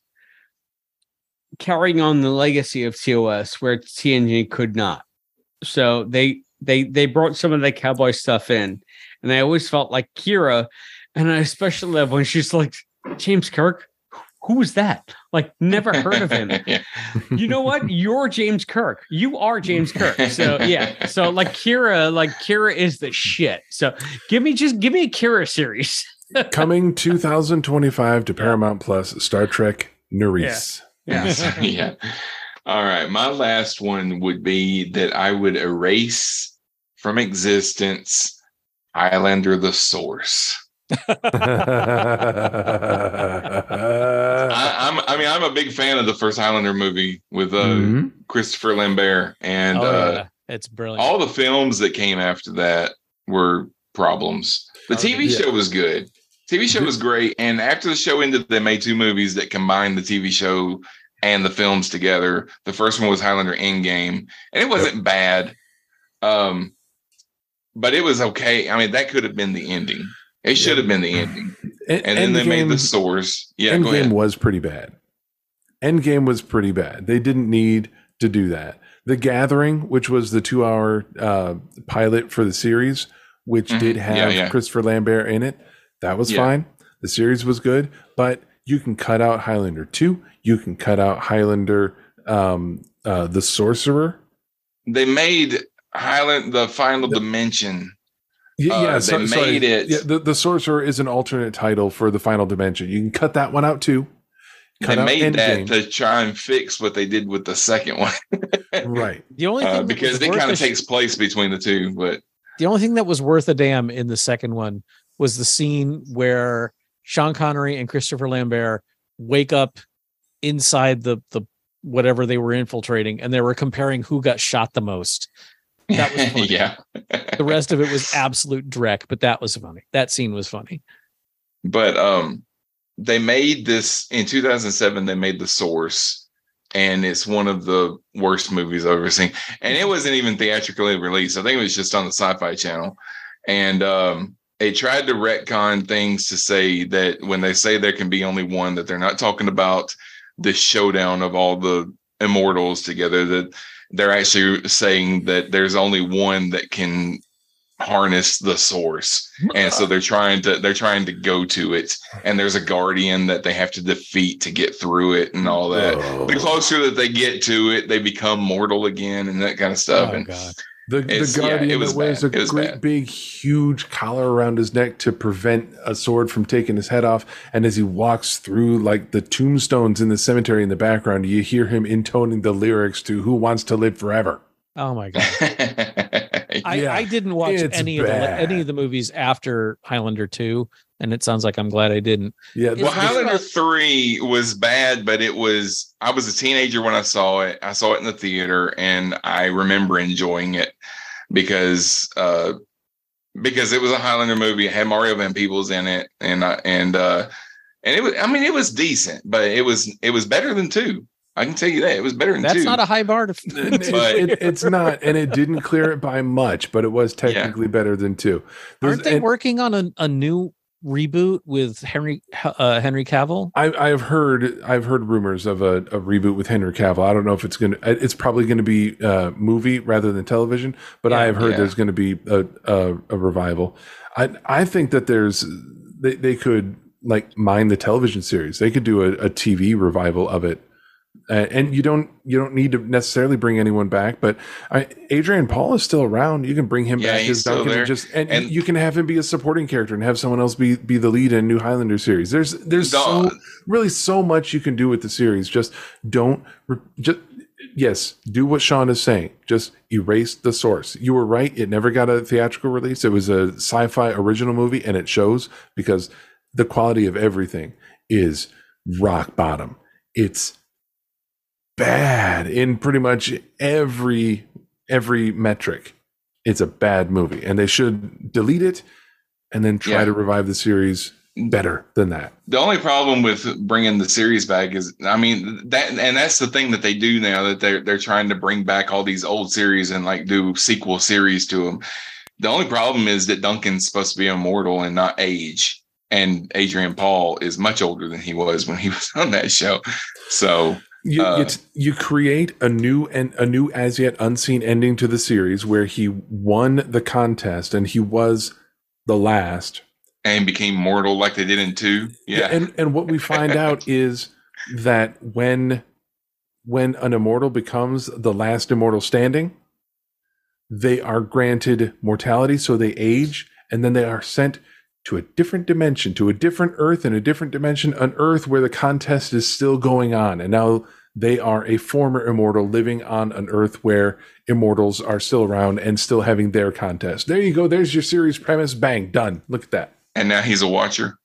carrying on the legacy of TOS where TNG could not. So they they they brought some of the cowboy stuff in, and I always felt like Kira, and I especially love when she's like James Kirk. Who was that? Like, never heard of him. yeah. you know what? You're James Kirk. You are James Kirk. So yeah. So like Kira, like Kira is the shit. So give me just give me a Kira series. Coming 2025 to Paramount Plus, Star Trek Nerys. Yeah. yeah. All right. My last one would be that I would erase from existence Highlander the Source. I, I'm I mean, I'm a big fan of the first Highlander movie with uh, Mhm. Christopher Lambert and oh, uh, yeah. It's brilliant. all the films that came after that were problems. The TV yeah. show was good. TV show was great, and after the show ended, they made two movies that combined the TV show and the films together. The first one was Highlander Endgame, and it wasn't bad, um, but it was okay. I mean, that could have been the ending. It should have been the ending. En- And then they made the source. Yeah, Endgame was pretty bad. Endgame was pretty bad. They didn't need to do that. The Gathering, which was the two-hour uh, pilot for the series, which Mhm. did Yeah, have yeah. Christopher Lambert in it, that was Yeah. fine. The series was good, but you can cut out Highlander two. You can cut out Highlander, um, uh, the Sorcerer. They made Highland the Final Dimension. Yeah, Uh, yeah they sorry. made it- Yeah, the, the Sorcerer is an alternate title for the Final Dimension. You can cut that one out too. Cut they out made Endgame. that to try and fix what they did with the second one. right. the only thing uh, because it kind of sh- takes place between the two. But the only thing that was worth a damn in the second one was the scene where Sean Connery and Christopher Lambert wake up inside the the whatever they were infiltrating and they were comparing who got shot the most. That was funny. yeah, The rest of it was absolute dreck, but that was funny. That scene was funny. but um, they made this in 2007. They made the Source, and it's one of the worst movies I've ever seen. And it wasn't even theatrically released. I think it was just on the Sci-Fi Channel, and um, they tried to retcon things to say that when they say there can be only one, that they're not talking about the showdown of all the immortals together. That they're actually saying that there's only one that can harness the source and so they're trying to they're trying to go to it and there's a guardian that they have to defeat to get through it and all that Oh. the closer that they get to it they become mortal again and that kind of stuff Oh and god. The, It's- the yeah, guardian it was that wears bad. a great bad. big huge collar around his neck to prevent a sword from taking his head off and as he walks through like the tombstones in the cemetery in the background you hear him intoning the lyrics to who wants to live forever Oh my god. I, Yeah, I didn't watch it's any of the any of the movies after Highlander 2 and it sounds like I'm glad I didn't. yeah well highlander 3 was bad but it was i was a teenager when i saw it i saw it in the theater and i remember enjoying it because uh because it was a highlander movie it had mario van peebles in it and uh, and uh and it was i mean it was decent but it was it was better than two I can tell you that it was better than That's two. not a high bar to. It- it- it's not, and it didn't clear it by much, but it was technically better than two. There's- Aren't they and working on a, a new reboot with Henry uh, Henry Cavill? I, I've heard I've heard rumors of a, a reboot with Henry Cavill. I don't know if it's gonna. It's probably going to be a movie rather than television, but I have heard yeah. there's going to be a, a, a revival. I I think that there's they they could like mine the television series. They could do a, a TV revival of it. Uh, and you don't you don't need to necessarily bring anyone back, but I, Adrian Paul is still around. You can bring him Yeah, back as Duncan and just and, And- you can have him be a supporting character and have someone else be be the lead in New Highlander series. There's there's so really so much you can do with the series. Just don't just yes, do what Sean is saying. Just erase the source. You were right. It never got a theatrical release. It was a sci-fi original movie, and it shows because the quality of everything is rock bottom. It's bad in pretty much every every metric. It's a bad movie, and they should delete it and then try Yeah. to revive the series better than that. The only problem with bringing the series back is, I mean, that and that's the thing that they do now that they're they're trying to bring back all these old series and like do sequel series to them. The only problem is that Duncan's supposed to be immortal and not age, and Adrian Paul is much older than he was when he was on that show. So You, Uh, you, you create a new and a new as yet unseen ending to the series where he won the contest and he was the last. and became mortal like they did in two. Yeah, And and what we find out is that when when an immortal becomes the last immortal standing, they are granted mortality, so they age, and then they are sent to a different dimension, to a different Earth and a different dimension, an Earth where the contest is still going on. And now they are a former immortal living on an Earth where immortals are still around and still having their contest. There you go. There's your series premise. Bang, done. Look at that. and now he's a watcher.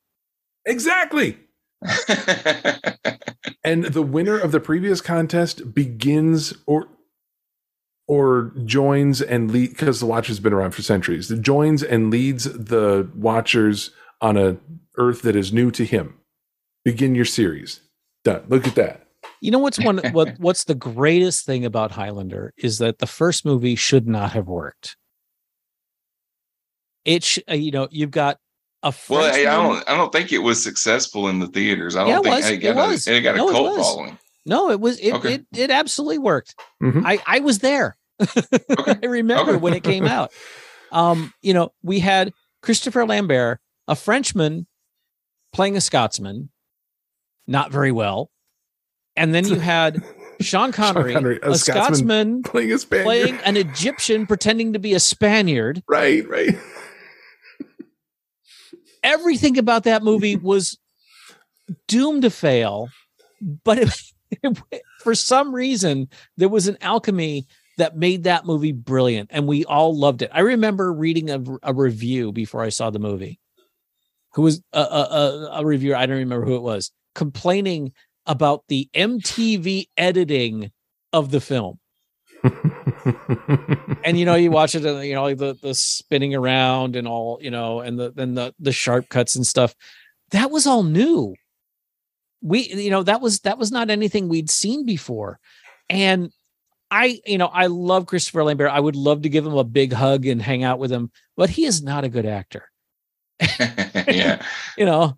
Exactly. and the winner of the previous contest begins or or joins and lead because the watcher's been around for centuries joins and leads the watchers on a earth that is new to him begin your series done look at that You know what's one what what's the greatest thing about Highlander is that the first movie should not have worked. It sh- uh, you know you've got a Well, I, I don't. I don't think it was successful in the theaters. I don't Yeah, it think was. it got, It a, was. it got a No, it cult was. following. No, it was it Okay. it, it absolutely worked. Mhm. I I was there. I remember Okay. when it came out. Um, you know, we had Christopher Lambert, a Frenchman playing a Scotsman, not very well. And then you had Sean Connery, Connery, a a, Scotsman Scotsman playing a Spaniard. playing an Egyptian pretending to be a Spaniard. right right Everything about that movie was doomed to fail, but it, for some reason there was an alchemy that made that movie brilliant and we all loved it. I remember reading a, a review before I saw the movie. Who was a, a, a, reviewer? I don't remember who it was, complaining about the MTV editing of the film. and you know, you watch it, and you know, like the the spinning around and all, you know, and the then the the sharp cuts and stuff. That was all new. We, you know, that was that was not anything we'd seen before, and I, you know, I love Christopher Lambert. I would love to give him a big hug and hang out with him, but he is not a good actor. yeah, You know,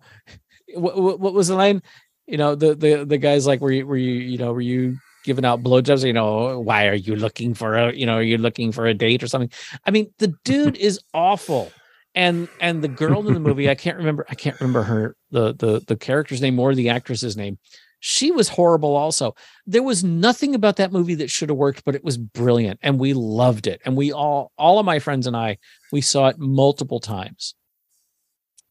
what, what was the line? You know, the the the guys like, were you were you you know were you giving out blowjobs? You know, why are you looking for a you know are you looking for a date or something? I mean, the dude is awful. And and the girl in the movie, I can't remember, I can't remember her the the the character's name or the actress's name. She was horrible also. There was nothing about that movie that should have worked, but it was brilliant and we loved it. And we all all of my friends and I, we saw it multiple times.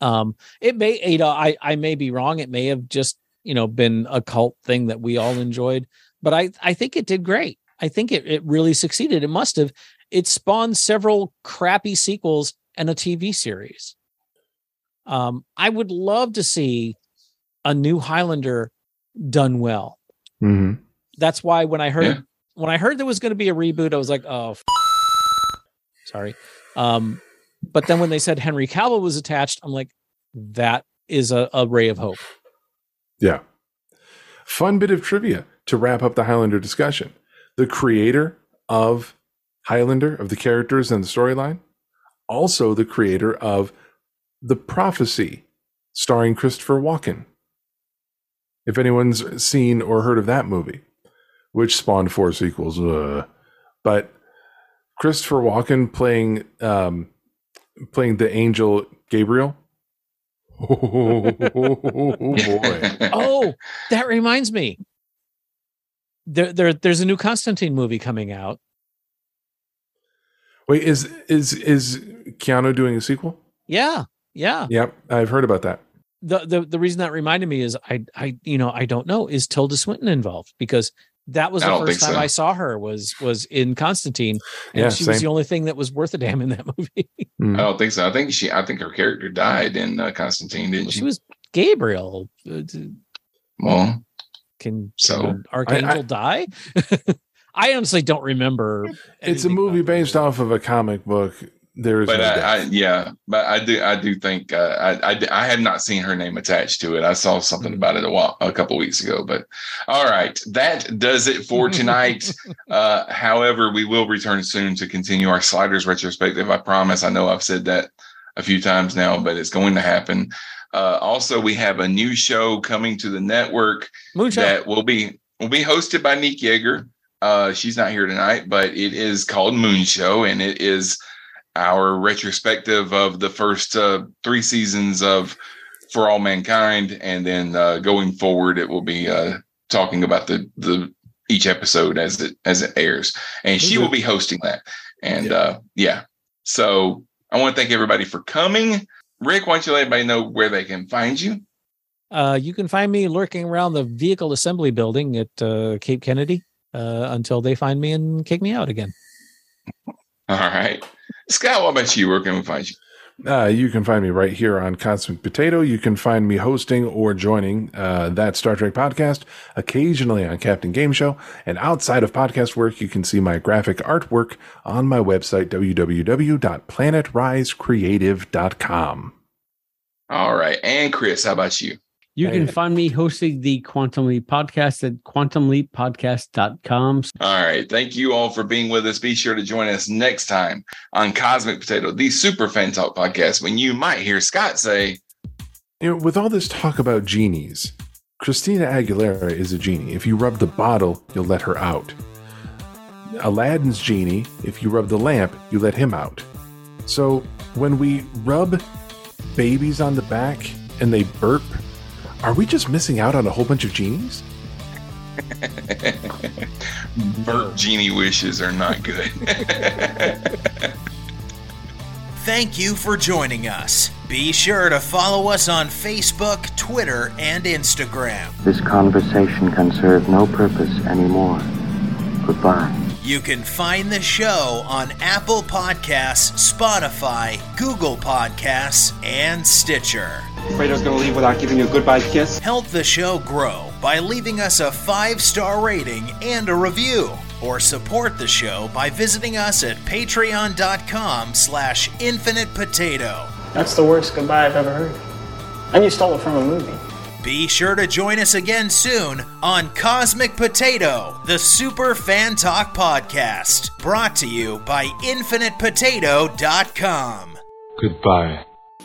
Um, it may, know, I I may be wrong. It may have just, you know, been a cult thing that we all enjoyed, but I I think it did great. I think it it really succeeded. It must have. It spawned several crappy sequels and a TV series. Um, I would love to see a new Highlander done well. hmm That's why when I heard Yeah. when I heard there was going to be a reboot, I was like, oh, f- sorry. Um, but then when they said Henry Cavill was attached, I'm like, that is a, a ray of hope. Yeah. Fun bit of trivia. to wrap up the Highlander discussion. The creator of Highlander, of the characters and the storyline, also the creator of The Prophecy, starring Christopher Walken. If anyone's seen or heard of that movie, which spawned four sequels, uh, but Christopher Walken playing um, playing the angel Gabriel. Oh, boy! oh, that reminds me. There, there, there's a new Constantine movie coming out. Wait, is is is Keanu doing a sequel? Yeah, yeah. Yep, I've heard about that. The the the reason that reminded me is I I you know I don't know is Tilda Swinton involved because that was I the first time so. I saw her was was in Constantine, and Yeah, she was the only thing that was worth a damn in that movie. Hmm. I don't think so. I think she. I think her character died in uh, Constantine, didn't she? she was Gabriel. Uh, well, Can, So, can an archangel I- die? I honestly don't remember. It's a movie about the based off of a comic book. There is but no I, I, yeah, but I do, I do think uh, I, I, I had not seen her name attached to it. I saw something about it a while, a couple weeks ago. But all right, that does it for tonight. uh, however, we will return soon to continue our sliders retrospective. I promise. I know I've said that a few times now, but it's going to happen. Uh, also, we have a new show coming to the network Moonshot. that will be will be hosted by Nick Yeager. Uh, she's not here tonight, but it is called Moon Show, and it is our retrospective of the first uh, three seasons of For All Mankind, and then uh, going forward, it will be uh, talking about the the each episode as it as it airs, and she will be hosting that. And uh, yeah, so I want to thank everybody for coming. Rick, why don't you let everybody know where they can find you? Uh, you can find me lurking around the vehicle assembly building at uh, Cape Kennedy uh, until they find me and kick me out again. All right, Scott, what about you? Where can we find you? Uh, you can find me right here on Cosmic Potato. You can find me hosting or joining uh, that Star Trek podcast occasionally on Captain Game Show. And outside of podcast work, you can see my graphic artwork on my website, www.planetrisecreative.com. All right, and Chris, how about you? You can find me hosting the Quantum Leap podcast at quantumleappodcast.com. All right. Thank you all for being with us. Be sure to join us next time on Cosmic Potato, the Super Fan Talk podcast, when you might hear Scott say, You know, with all this talk about genies, Christina Aguilera is a genie. If you rub the bottle, you'll let her out. Aladdin's genie, if you rub the lamp, you let him out. So when we rub babies on the back and they burp, are we just missing out on a whole bunch of genies? Burt Genie wishes are not good. Thank you for joining us. Be sure to follow us on Facebook, Twitter, and Instagram. This conversation can serve no purpose anymore. Goodbye. You can find the show on Apple Podcasts, Spotify, Google Podcasts, and Stitcher. Fredo's gonna leave without giving you a goodbye kiss? Help the show grow by leaving us a five star rating and a review. Or support the show by visiting us at patreon.com slash infinite potato. That's the worst goodbye I've ever heard. And you stole it from a movie. Be sure to join us again soon on Cosmic Potato, the Super Fan Talk podcast, brought to you by InfinitePotato.com. Goodbye.